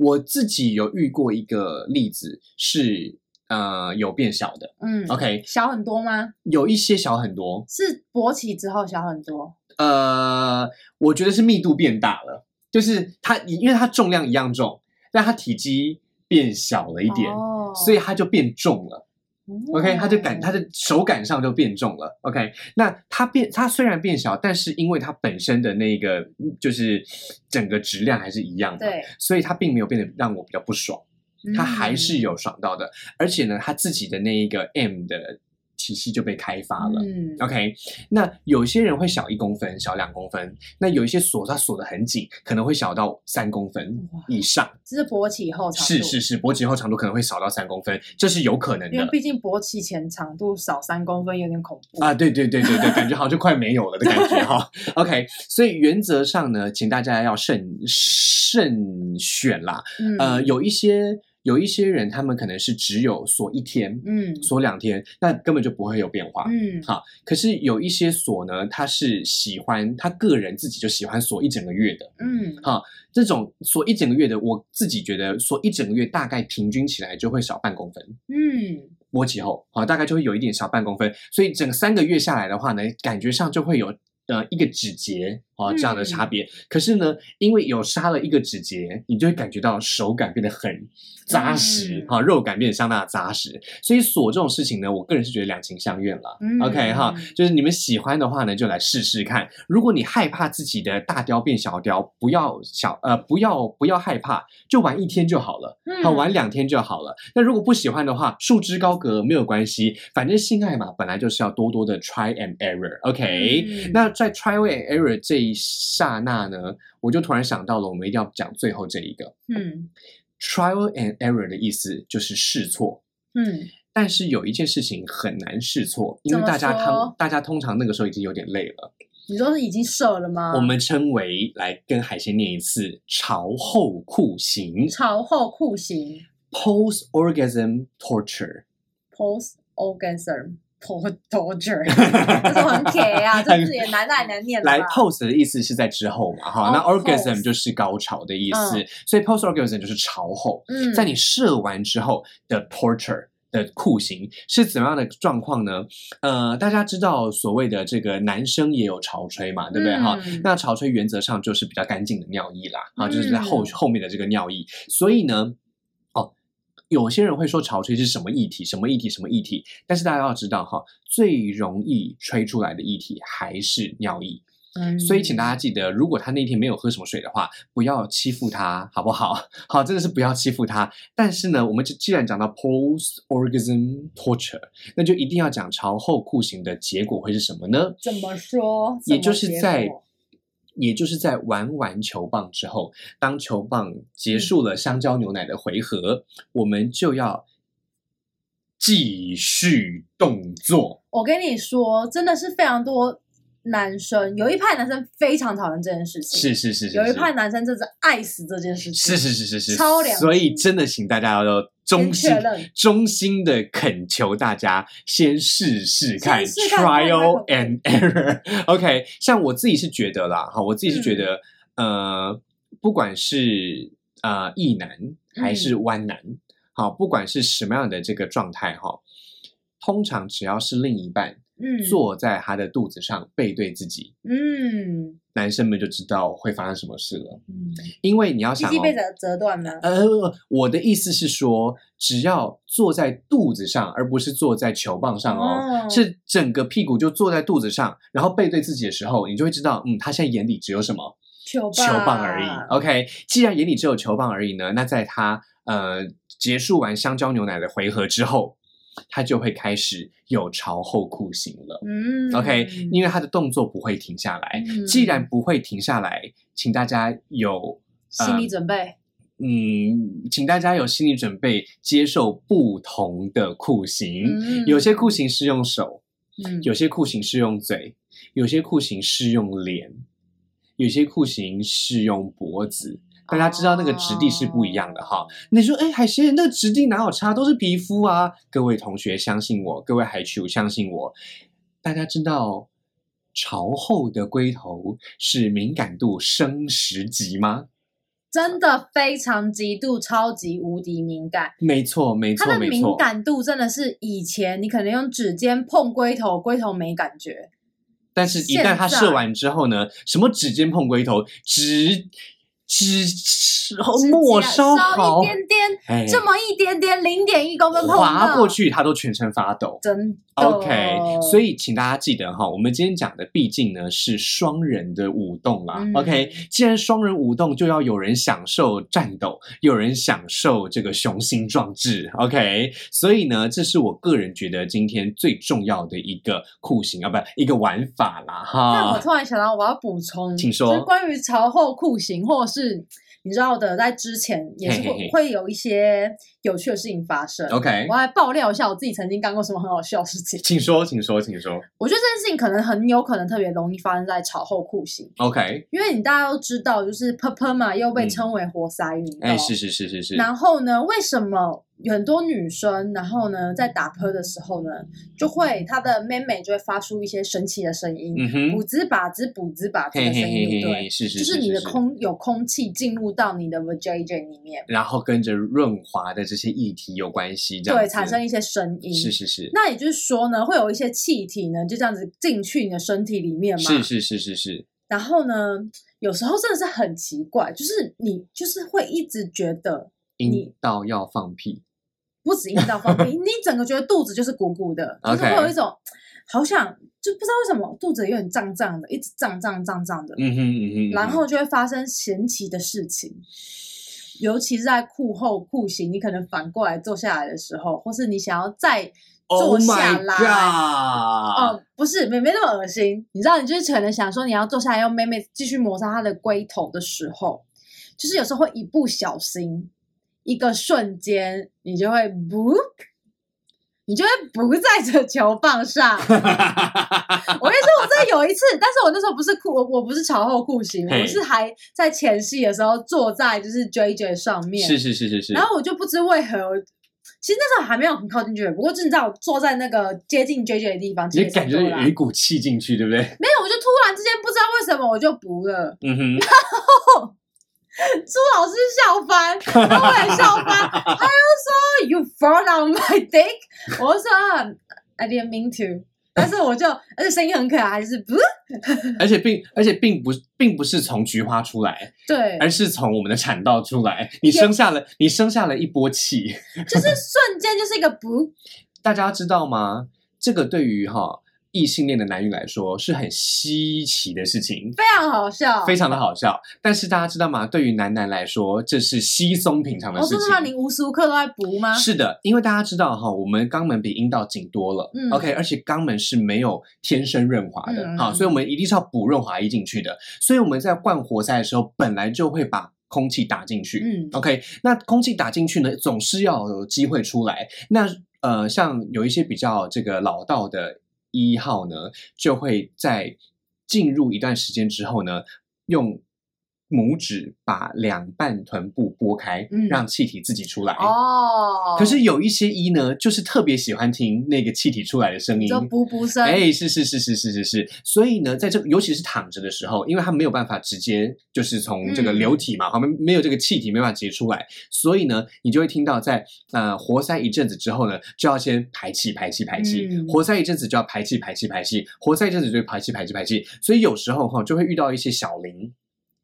我自己有遇过一个例子是，呃，有变小的。嗯 OK，小很多吗？有一些小很多，是勃起之后小很多？呃，我觉得是密度变大了，就是它因为它重量一样重，但它体积变小了一点，哦所以它就变重了。OK，它就感哦它的手感上就变重了。OK，那它变它虽然变小，但是因为它本身的那个嗯就是整个质量还是一样的，对，所以它并没有变得让我比较不爽，它还是嗯。有爽到的，而且呢，它自己的那一个 M 的体系就被开发了。嗯 OK，那有些人会小一公分、小两公分，那有一些锁它锁得很紧，可能会小到三公分哇以上。这是勃起后长度，是是是，勃起后长度可能会少到三公分，这是有可能的。因为毕竟勃起前长度少三公分有点恐怖啊，对对对对对，感觉好像就快没有了的感觉哈。OK，所以原则上呢，请大家要慎慎选啦。嗯呃，有一些有一些人，他们可能是只有锁一天，嗯锁两天，那根本就不会有变化。嗯好，可是有一些锁呢，他是喜欢他个人自己就喜欢锁一整个月的。嗯好这种锁一整个月的，我自己觉得锁一整个月大概平均起来就会少半公分。嗯摸起后，好，大概就会有一点小半公分，所以整个三个月下来的话呢，感觉上就会有呃一个指节啊这样的差别。可是呢，因为有杀了一个指节，你就会感觉到手感变得很扎实嗯，哈、肉感变得相当的扎实。所以锁这种事情呢，我个人是觉得两情相悦了。嗯 OK 哈，就是你们喜欢的话呢，就来试试看。如果你害怕自己的大雕变小雕，不要小呃不要不要害怕，就玩一天就好了。嗯好，玩两天就好了。那如果不喜欢的话，束之高阁没有关系，反正性爱嘛，本来就是要多多的 try and error，OK？、嗯那在 trial and error 这一刹那呢，我就突然想到了，我们一定要讲最后这一个嗯 trial and error 的意思就是试错。嗯但是有一件事情很难试错，因为大家说通大家通常那个时候已经有点累了。你说是已经瘦了吗？我们称为来跟海鲜念一次朝后酷刑朝后酷刑 （post orgasm torture）。post orgasm post torture，这种很 K 啊，这字也难太难念来，post 的意思是在之后嘛，哈、哦那 orgasm 就是高潮的意思，所以 post orgasm 就是潮后，嗯，在你射完之后的 torture。的酷刑是怎么样的状况呢？呃，大家知道所谓的这个男生也有潮吹嘛，对不对哈、嗯那潮吹原则上就是比较干净的尿液啦，啊，就是在后、嗯后面的这个尿液，所以呢，哦，有些人会说潮吹是什么液体，什么液体，什么液体，但是大家要知道哈，最容易吹出来的液体还是尿意。嗯所以请大家记得，如果他那天没有喝什么水的话，不要欺负他，好不好？好，真的是不要欺负他。但是呢，我们既既然讲到 post orgasm torture，那就一定要讲朝后酷刑的结果会是什么呢？怎么说？也就是在果也就是在玩完球棒之后，当球棒结束了香蕉牛奶的回合，我们就要继续动作。我跟你说，真的是非常多男生，有一派男生非常讨厌这件事情，是是是是，是有一派男生真是爱死这件事情，是是是是是，超凉所以真的请大家要衷心衷心的恳求大家先试试看，trial and error。OK，像我自己是觉得啦，哈，我自己是觉嗯。得，呃，不管是呃异男还是嗯。弯男，好、不管是什么样的这个状态哈，通常只要是另一半嗯坐在他的肚子上背对自己，嗯男生们就知道会发生什么事了。嗯，因为你要想、哦，鸡被折折断吗？呃，我的意思是说，只要坐在肚子上，而不是坐在球棒上哦，哦是整个屁股就坐在肚子上，然后背对自己的时候，你就会知道，嗯，他现在眼里只有什么球球棒而已。OK，既然眼里只有球棒而已呢，那在他呃结束完香蕉牛奶的回合之后，他就会开始有朝后酷刑了。嗯 OK，因为他的动作不会停下来。嗯既然不会停下来，请大家有心理准备。嗯，请大家有心理准备，接受不同的酷刑。嗯有些酷刑是用手，嗯有些酷刑是用嘴，有些酷刑是用脸，有些酷刑是用脖子。大家知道那个质地是不一样的哈。你说，哎，海鲜那个质地哪有差？都是皮肤啊！各位同学相信我，各位海球相信我。大家知道朝后的龟头是敏感度升十级吗？真的非常极度超级无敌敏感，没错，没错，它的敏。感度真的是以前你可能用指尖碰龟头，龟头没感觉，但是，一旦它射完之后呢，什么指尖碰龟头，指指指末甲梢好一，点点，哎这么一点点，零点一公分划过，去，他都全身发抖。真的 OK，所以请大家记得哈，我们今天讲的毕竟呢是双人的舞动啦。嗯 OK，既然双人舞动，就要有人享受战斗，有人享受这个雄心壮志。OK，所以呢，这是我个人觉得今天最重要的一个酷刑啊，不，一个玩法啦哈但我。突然想到，我要补充，请说就是关于朝后酷刑，或者是你知道的，在之前也是会会有一些有趣的事情发生。OK，我来爆料一下我自己曾经干过什么很好笑的事情。请说，请说，请说。我觉得这件事情可能很有可能特别容易发生在炒后酷刑，OK，因为你大家都知道，就是喷喷嘛，又被嗯称为活塞运动。哎，是是是是是。然后呢，为什么很多女生，然后呢，在打喷的时候呢，就会她的妹妹就会发出一些神奇的声音，补滋把滋补滋把子的声音，对不对？嘿嘿嘿，是是就是是你的空有空气进入到你的 vajayjay 里面，然后跟着润滑的这些议题有关系，这样对，产生一些声音。是是是那也就是说呢，会有一些气体呢，就这样子进去你的身体里面嘛。是是是是是，然后呢，有时候真的是很奇怪，就是你就是会一直觉得阴道要放屁，不止阴道放屁，你整个觉得肚子就是鼓鼓的，就是会有一种好想就不知道为什么肚子有点胀胀的，一直胀胀胀胀的，嗯哼嗯哼，嗯哼然后就会发生神奇的事情。尤其是在裤后裤型，你可能反过来坐下来的时候，或是你想要再 Oh 坐下来 god！哦，不是，没没那么恶心。你知道，你就是可能想说，你要坐下来，用妹妹继续摩擦她的龟头的时候，就是有时候会一不小心，一个瞬间，你就会不，你就会不在这球棒上。我跟你说，我真的有一次，但是我那时候不是酷，我我不是朝后酷刑，我是还在前戏的时候坐在就是 J J 上面，是是是是是，然后我就不知为何，其实那时候还没有很靠近 J J，不过就是你知道，我坐在那个接近 J J 的地方，你其实感觉有一股气进去，对不对？没有，我就突然之间不知道为什么我就不了，嗯哼，朱老师笑翻，然后我也笑翻，他就说 You fall on my dick，我就说 I didn't mean to，但是我就而且声音很可爱，就是不 而且并而且并不并不是从菊花出来，对，而是从我们的产道出来，你生下了你生下了一波气，就是瞬间就是一个不，大家知道吗？这个对于哈异性恋的男女来说是很稀奇的事情。非常好笑，非常的好笑，但是大家知道吗？对于男男来说，这是稀松平常的我事情。说实话，你无时无刻都在补吗？是的，因为大家知道哈，我们肛门比阴道紧多了、嗯 o k 而且肛门是没有天生润滑的，嗯好，所以我们一定是要补润滑液进去的。所以我们在灌活塞的时候，本来就会把空气打进去。嗯 OK，那空气打进去呢，总是要有机会出来。那呃，像有一些比较这个老道的一号呢，就会在进入一段时间之后呢，用拇指把两半臀部拨开，嗯。让气体自己出来。哦，可是有一些一呢，就是特别喜欢听那个气体出来的声音，就噗噗声，哎，是是是是是是是，所以呢，在这尤其是躺着的时候，因为他没有办法直接就是从这个嗯。流体嘛，旁边没有这个气体没办法直接出来，所以呢，你就会听到在呃活塞一阵子之后呢，就要先排气排气排气，嗯。活塞一阵子就要排气排气排气，活塞一阵子就会排气排气排气，所以有时候哈就会遇到一些小林，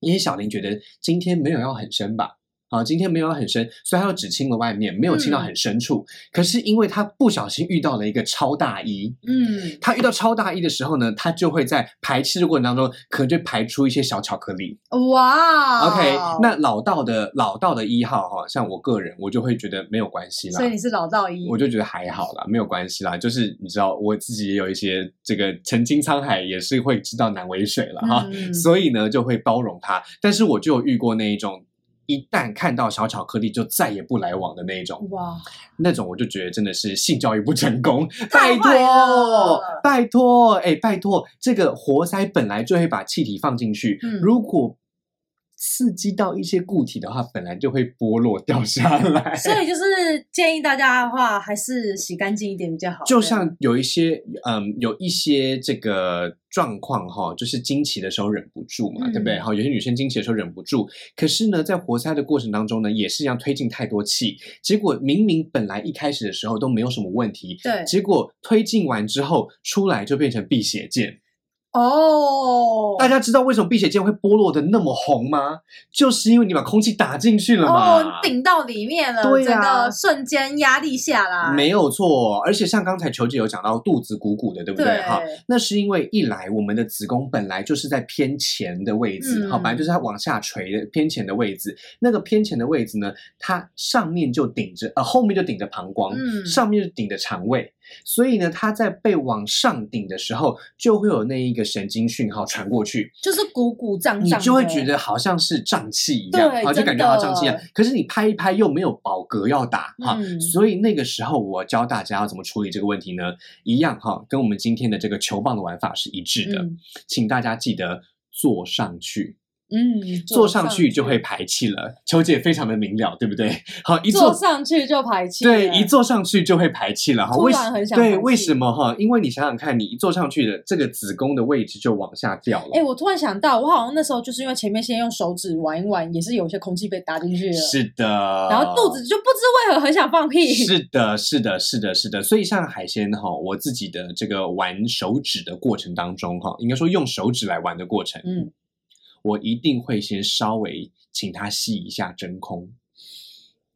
因为小林觉得今天没有要很深吧。啊，今天没有很深，所以他就只清了外面，没有清到很深处。可是因为他不小心遇到了一个超大一，嗯，他遇到超大一的时候呢，他就会在排气的过程当中，可能就排出一些小巧克力。哇 OK，那老道的老道的一号哈，像我个人，我就会觉得没有关系啦所以。你是老道一，我就觉得还好啦，没有关系啦。就是你知道，我自己也有一些这个曾经沧海，也是会知道难为水了哈，嗯所以呢就会包容他。但是我就有遇过那一种，一旦看到小巧克力就再也不来往的那一种。哇，那种我就觉得真的是性教育不成功，拜托，拜托，哎，拜托，这个活塞本来就会把气体放进去，嗯如果刺激到一些固体的话，本来就会剥落掉下来。所以就是建议大家的话，还是洗干净一点比较好。就像有一些，嗯，有一些这个状况哈，就是经期的时候忍不住嘛，嗯对不对？哈，有些女生经期的时候忍不住，可是呢，在活塞的过程当中呢，也是一样推进太多气，结果明明本来一开始的时候都没有什么问题，对结果推进完之后出来就变成辟邪剑。哦，大家知道为什么辟邪剑会剥落的那么红吗？就是因为你把空气打进去了嘛。哦，顶到里面了，整对呀个瞬间压力下来，没有错，而且像刚才球姐有讲到肚子鼓鼓的，对不对？哈，那是因为一来我们的子宫本来就是在偏前的位置，嗯好、本来就是它往下垂的偏前的位置。那个偏前的位置呢，它上面就顶着，呃，后面就顶着膀胱，嗯上面就顶着肠胃。所以呢，它在被往上顶的时候，就会有那一个神经讯号传过去，就是鼓鼓胀你胀你，就会觉得好像是胀气一样，对好，就感觉好像胀气一样。可是你拍一拍又没有饱嗝要打哈，嗯所以那个时候我教大家要怎么处理这个问题呢？一样哈，跟我们今天的这个球棒的玩法是一致的，嗯请大家记得坐上去。嗯，坐上去就会排气了。球姐非常的明了，对不对？好，一坐坐上去就排气了，对，一坐上去就会排气了哈。为突然很想对，为什么哈？因为你想想看，你一坐上去的这个子宫的位置就往下掉了。哎、我突然想到，我好像那时候就是因为前面先用手指玩一玩，也是有一些空气被打进去了，是的，然后肚子就不知为何很想放屁。是的，是的，是的，是的。所以像海鲜哈，我自己的这个玩手指的过程当中哈，应该说用手指来玩的过程，嗯，我一定会先稍微请他吸一下真空。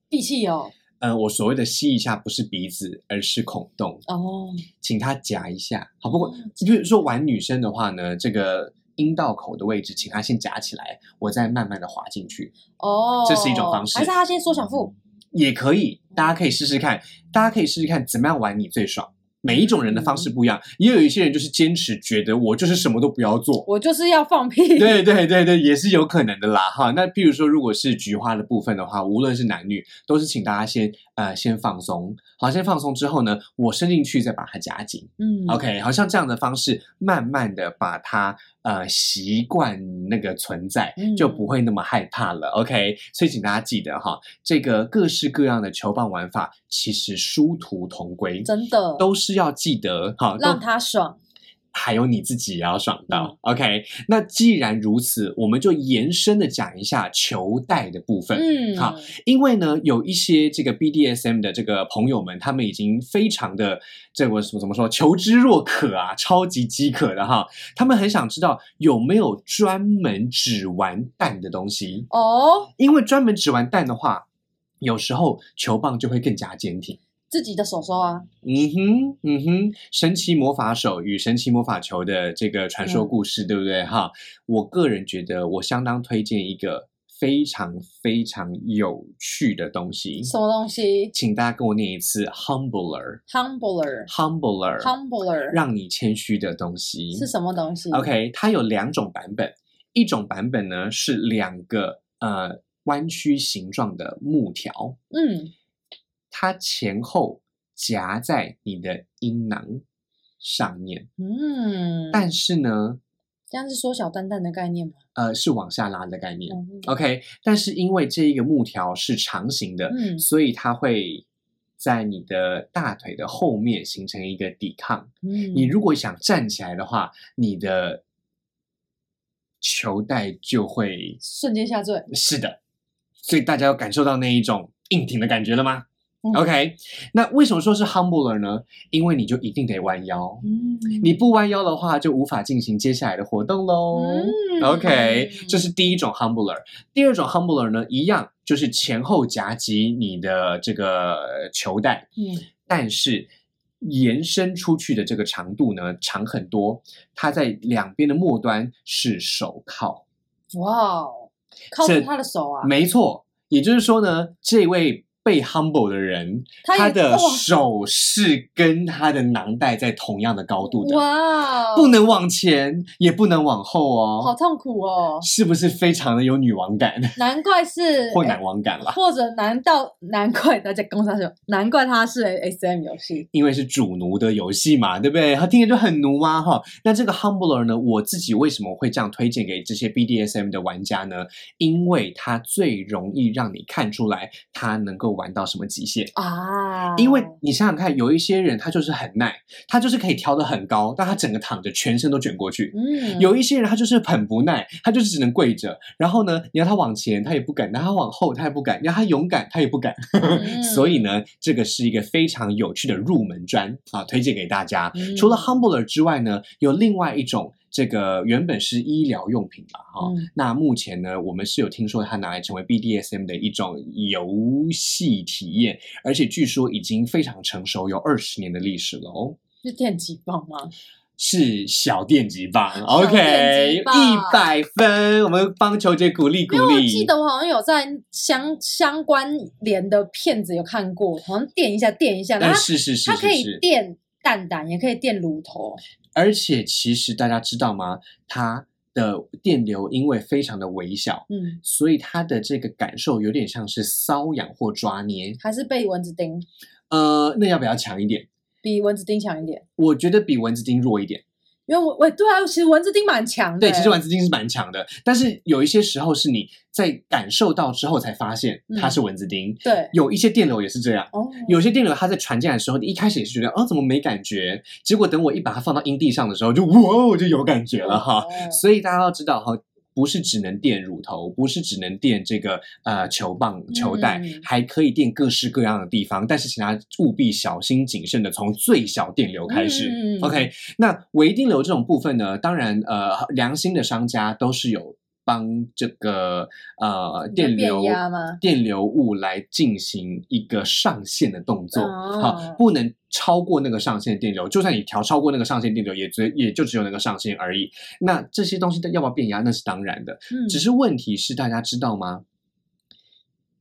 闭气哦，呃，我所谓的吸一下不是鼻子，而是孔洞，哦，请他夹一下。好，不过比如说玩女生的话呢，这个阴道口的位置，请他先夹起来，我再慢慢的滑进去，哦，这是一种方式还是他先缩小腹？也可以。大家可以试试看，大家可以试试看怎么样玩你最爽。每一种人的方式不一样，也有一些人就是坚持觉得我就是什么都不要做，我就是要放屁。对对对对，也是有可能的啦哈。那譬如说，如果是菊花的部分的话，无论是男女，都是请大家先呃先放松，好，先放松之后呢，我伸进去再把它夹紧。嗯 OK，好像这样的方式，慢慢的把它呃习惯那个存在，嗯就不会那么害怕了。OK，所以请大家记得哈，这个各式各样的球棒玩法其实殊途同归，真的都是要记得哈，让他爽。还有你自己也要爽到、嗯 OK，那既然如此，我们就延伸的讲一下球带的部分。嗯，好，因为呢，有一些这个 BDSM 的这个朋友们，他们已经非常的这个怎么怎么说，求知若渴啊，超级饥渴的哈。他们很想知道有没有专门只玩蛋的东西，哦，因为专门只玩蛋的话，有时候球棒就会更加坚挺。自己的手手啊，嗯哼，嗯哼，神奇魔法手与神奇魔法球的这个传说嗯故事，对不对？哈，我个人觉得我相当推荐一个非常非常有趣的东西，什么东西？请大家跟我念一次，humbler，humbler，？Humbler，Humbler 让你谦虚的东西。是什么东西？OK，它有两种版本，一种版本呢是两个呃弯曲形状的木条，嗯，它前后夹在你的阴囊上面，嗯，但是呢，这样是缩小蛋蛋的概念吗？呃，是往下拉的概念。嗯 OK，但是因为这一个木条是长形的，嗯。所以它会在你的大腿的后面形成一个抵抗。嗯。你如果想站起来的话，你的球带就会瞬间下坠，是的，所以大家有感受到那一种硬挺的感觉了吗、嗯 o k 那为什么说是 humbler 呢？因为你就一定得弯腰，嗯你不弯腰的话，就无法进行接下来的活动喽。嗯 OK，这是第一种 humbler。第二种 humbler 呢，一样就是前后夹击你的这个球带，嗯但是延伸出去的这个长度呢长很多，它在两边的末端是手铐。哇哦，靠这住他的手啊，没错，也就是说呢，这位被 humble 的人，他他的手是跟他的囊袋在同样的高度的，哇哦，不能往前，也不能往后哦。好痛苦哦，是不是非常的有女王感 难怪是或男王感啦？或者难道难怪大家攻上去，难怪它是 S M 游戏，因为是主奴的游戏嘛，对不对？他听着就很奴啊，哈。那这个 Humbler 呢，我自己为什么会这样推荐给这些 BDSM 的玩家呢？因为他最容易让你看出来他能够玩到什么极限。啊，因为你想想看，有一些人他就是很耐，他就是可以调得很高，但他整个躺着，全身都卷过去。嗯有一些人他就是很不耐，他就是只能跪着。然后呢，你要他往前，他也不敢；你要他往后，他也不敢；你要他勇敢，他也不敢。嗯 所以呢，这个是一个非常有趣的入门砖啊，推荐给大家。嗯除了 Humbler 之外呢，有另外一种。这个原本是医疗用品嘛，哈、嗯那目前呢，我们是有听说它拿来成为 BDSM 的一种游戏体验，而且据说已经非常成熟，有二十年的历史了哦。是电击棒吗？是小电击棒，OK，一百分，我们帮球姐鼓励鼓励。记得我好像有在相相关联的片子有看过，好像电一下电一下，然呃，后它是是是它可以电蛋蛋，也可以电乳头，而且其实大家知道吗？它的电流因为非常的微小，嗯，所以它的这个感受有点像是瘙痒或抓捏。还是被蚊子叮，呃，那要不要强一点？比蚊子叮强一点。我觉得比蚊子叮弱一点。因为我我对啊，其实蚊子叮蛮强的对，欸。其实蚊子叮是蛮强的，但是有一些时候是你在感受到之后才发现它是蚊子叮。对有一些电流也是这样。哦，有些电流它在传进来的时候，你一开始也是觉得哦怎么没感觉，结果等我一把它放到阴地上的时候，就哇我就有感觉了哈。哦所以大家要知道哈，不是只能垫乳头，不是只能垫这个呃球棒、球袋，嗯还可以垫各式各样的地方。但是请大家务必小心谨慎的从最小电流开始。嗯 OK，那微电流这种部分呢，当然呃良心的商家都是有。帮这个呃电流电流物来进行一个上限的动作，哦好，不能超过那个上限电流。就算你调超过那个上限电流，也只也就只有那个上限而已。那这些东西要不要变压，那是当然的。嗯只是问题是，大家知道吗？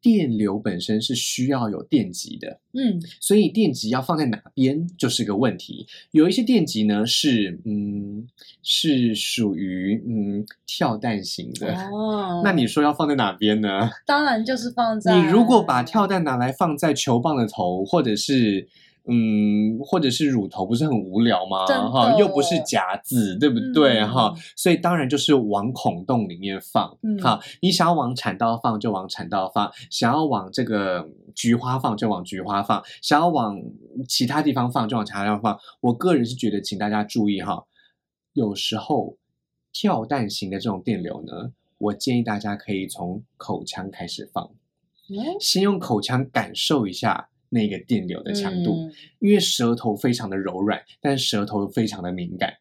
电流本身是需要有电极的，嗯所以电极要放在哪边就是个问题。有一些电极呢是嗯是属于嗯跳弹型的，哦，那你说要放在哪边呢？当然就是放在你如果把跳弹拿来放在球棒的头，或者是嗯，或者是乳头，不是很无聊吗？哈，又不是夹子，对不对？嗯哈，所以当然就是往孔洞里面放。嗯好，你想要往产道放就往产道放，想要往这个菊花放就往菊花放，想要往其他地方放就往其他地方放。我个人是觉得，请大家注意哈，有时候跳蛋型的这种电流呢，我建议大家可以从口腔开始放。嗯先用口腔感受一下那个电流的强度，嗯因为舌头非常的柔软，但舌头非常的敏感。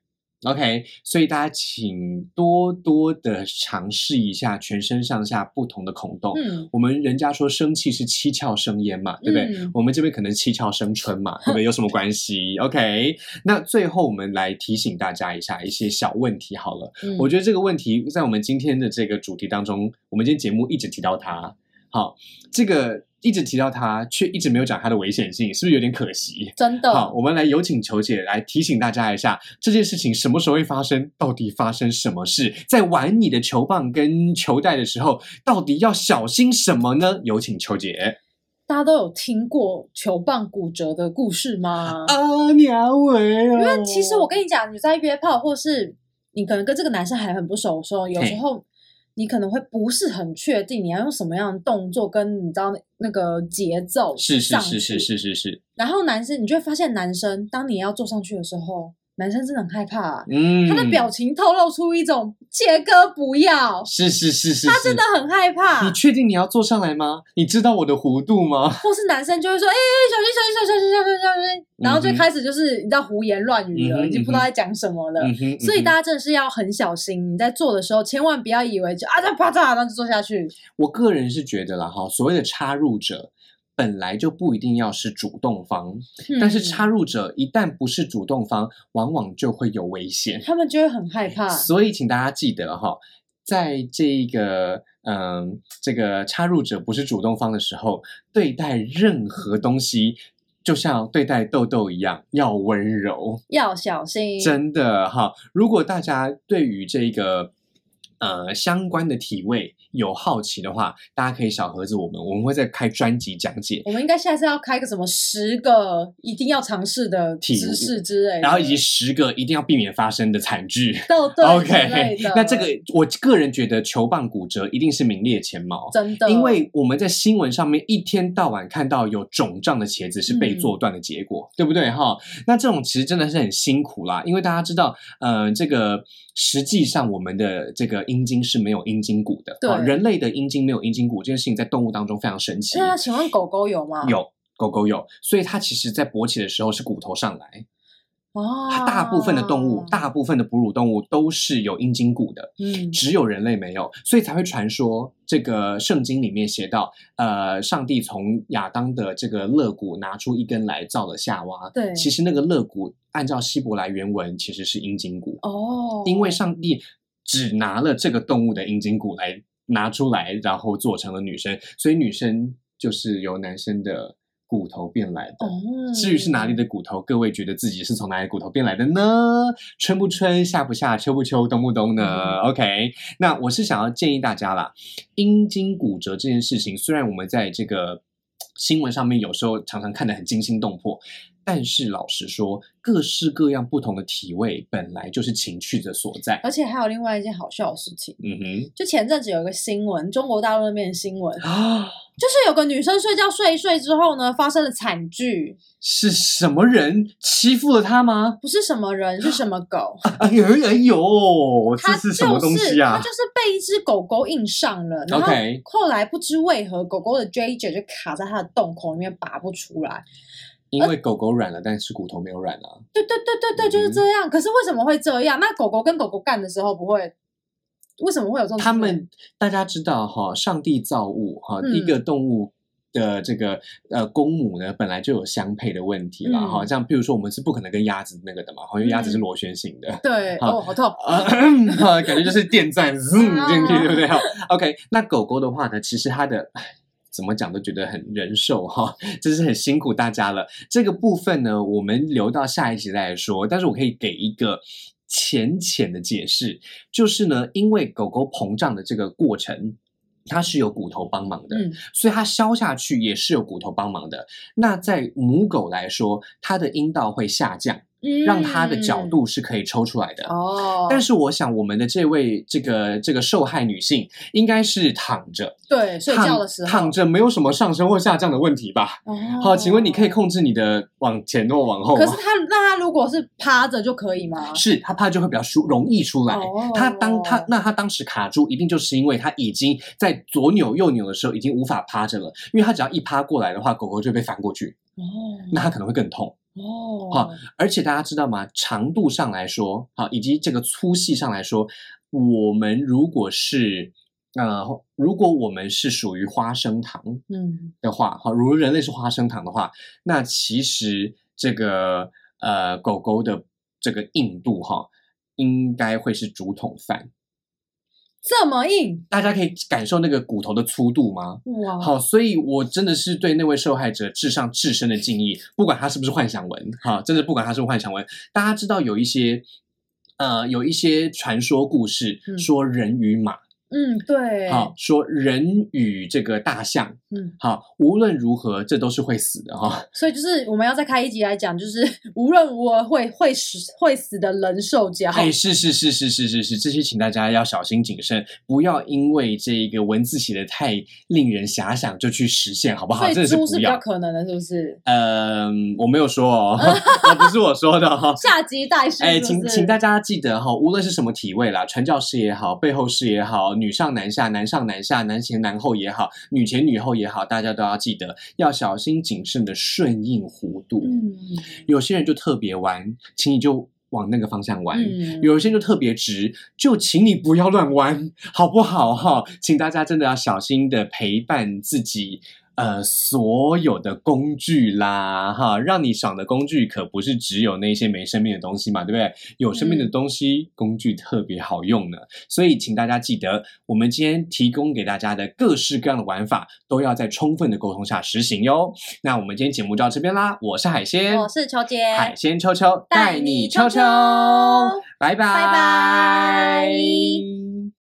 OK，所以大家请多多的尝试一下全身上下不同的孔洞。嗯我们人家说生气是七窍生烟嘛，对不对？嗯我们这边可能七窍生春嘛，对不对？有什么关系？OK，那最后我们来提醒大家一下一些小问题好了。嗯我觉得这个问题在我们今天的这个主题当中，我们今天节目一直提到它。好，这个一直提到它，却一直没有讲它的危险性，是不是有点可惜？真的好，我们来有请球姐来提醒大家一下，这件事情什么时候会发生？到底发生什么事？在玩你的球棒跟球袋的时候，到底要小心什么呢？有请球姐。大家都有听过球棒骨折的故事吗？啊，娘喂、哦！因为其实我跟你讲，你在约炮或是你可能跟这个男生还很不熟的时候，有时候你可能会不是很确定你要用什么样的动作跟你知道那那个节奏是是上是是是是是，然后男生你就会发现，男生当你要坐上去的时候，男生真的很害怕，嗯，他的表情透露出一种杰哥不要，是是是是，他真的很害怕你。确定你要坐上来吗？你知道我的弧度吗？或是男生就会说：“哎、小心小心小心小心小心小心！”然后就嗯哼开始就是你知道胡言乱语了，已经不知道在讲什么了。嗯，所以大家真的是要很小心，你在做的时候，千万不要以为就啊，这啪嚓，然后就做下去。我个人是觉得啦，哈，所谓的插入者。本来就不一定要是主动方，但是嗯插入者一旦不是主动方，往往就会有危险。他们就会很害怕。所以，请大家记得哈，在这个嗯，这个插入者不是主动方的时候，对待任何东西，就像对待豆豆一样，要温柔。要小心。真的哈，如果大家对于这个呃相关的体位有好奇的话，大家可以小盒子我们，我们会再开专辑讲解。我们应该下次要开个什么十个一定要尝试的体知识之类，然后以及十个一定要避免发生的惨剧。豆对 OK，那这个我个人觉得球棒骨折一定是名列前茅，真的，因为我们在新闻上面一天到晚看到有肿胀的茄子是被嗯做断的结果，对不对哈？那这种其实真的是很辛苦啦，因为大家知道，呃，这个实际上我们的这个阴茎是没有阴茎骨的，对。好人类的阴茎没有阴茎骨这件事情在动物当中非常神奇，那请问狗狗有吗？有。狗狗有，所以它其实在勃起的时候是骨头上来，哦，大部分的动物，大部分的哺乳动物都是有阴茎骨的，嗯。只有人类没有，所以才会传说这个圣经里面写到，呃，上帝从亚当的这个肋骨拿出一根来造了夏娃。对。其实那个肋骨按照希伯来原文其实是阴茎骨，哦，因为上帝只拿了这个动物的阴茎骨来拿出来，然后做成了女生，所以女生就是由男生的骨头变来的。哦，至于是哪里的骨头，各位觉得自己是从哪里骨头变来的呢？春不春，夏不夏，秋不秋，冬不冬呢、嗯。O k 那我是想要建议大家啦，阴茎骨折这件事情，虽然我们在这个新闻上面有时候常常看得很惊心动魄，但是老实说，各式各样不同的体位本来就是情趣的所在。而且还有另外一件好笑的事情，嗯哼就前阵子有一个新闻，中国大陆那边的新闻，哼，啊，就是有个女生睡觉睡一睡之后呢，发生了惨剧，是什么人欺负了她吗？不是什么人，是什么 狗，哎呦哎呦，这它是什么东西啊它就是被一只狗狗硬上了，然后后来不知为何，狗狗的 J J 就卡在它的洞口里面拔不出来。因为狗狗软了，但是骨头没有软啊。对对对对对，就是嗯这样。可是为什么会这样？那狗狗跟狗狗干的时候不会？为什么会有这种？他们大家知道哈，上帝造物哈，嗯一个动物的这个呃公母呢，本来就有相配的问题啦。嗯哈、像比如说我们是不可能跟鸭子那个的嘛，哈因为鸭子是螺旋形的。对好哦，好痛。感觉就是电钻 zoom 进去，对不对？好，OK。那狗狗的话呢，其实它的唉怎么讲都觉得很人寿哈，真是很辛苦大家了。这个部分呢，我们留到下一集再来说。但是我可以给一个浅浅的解释，就是呢，因为狗狗膨胀的这个过程。它是有骨头帮忙的，嗯所以它消下去也是有骨头帮忙的。那在母狗来说，它的阴道会下降，让他的角度是可以抽出来的。嗯哦，但是我想，我们的这位这个这个受害女性应该是躺着，对睡觉的时候躺躺着没有什么上升或下降的问题吧？哦好，请问你可以控制你的往前或往后吗可？是他那他如果是趴着就可以吗？是他趴就会比较舒容易出来。哦它当他那他当时卡住，一定就是因为他已经在左扭右扭的时候已经无法趴着了，因为他只要一趴过来的话，狗狗就被翻过去，哦那他可能会更痛。哦，好而且大家知道吗？长度上来说，好，以及这个粗细上来说，我们如果是呃，如果我们是属于花生糖嗯的话，好，如人类是花生糖的话，那其实这个呃狗狗的这个硬度哈，应该会是竹筒饭。这么硬大家可以感受那个骨头的粗度吗？哇，好，所以我真的是对那位受害者致上至深的敬意，不管他是不是幻想文，哈，真的不管他是不是幻想文。大家知道有一些，呃，有一些传说故事嗯说人与马嗯，对，好，说人与这个大象，嗯，好，无论如何，这都是会死的哈。所以就是我们要再开一集来讲，就是 无论如何会会死会死的人兽交。哎，是是是是是是是，这些请大家要小心谨慎，不要因为这个文字写的太令人遐想就去实现，好不好？所以真的是比较要。可能的，是不是？嗯，我没有说哦，哦不是我说的哈。下集待续。哎，请请大家记得哈，无论是什么体位啦，传教士也好，背后士也好，女上男下，男上男下，男前男后也好，女前女后也好，大家都要记得要小心谨慎的顺应弧度。嗯有些人就特别弯，请你就往那个方向弯。嗯，有些人就特别直，就请你不要乱弯，好不好哈？请大家真的要小心的陪伴自己。呃，所有的工具啦，哈，让你爽的工具可不是只有那些没生命的东西嘛，对不对？有生命的嗯东西，工具特别好用呢。所以，请大家记得，我们今天提供给大家的各式各样的玩法，都要在充分的沟通下实行哟。那我们今天节目就到这边啦，我是海鲜，我是秋姐，海鲜秋秋带你秋秋，拜拜，拜拜。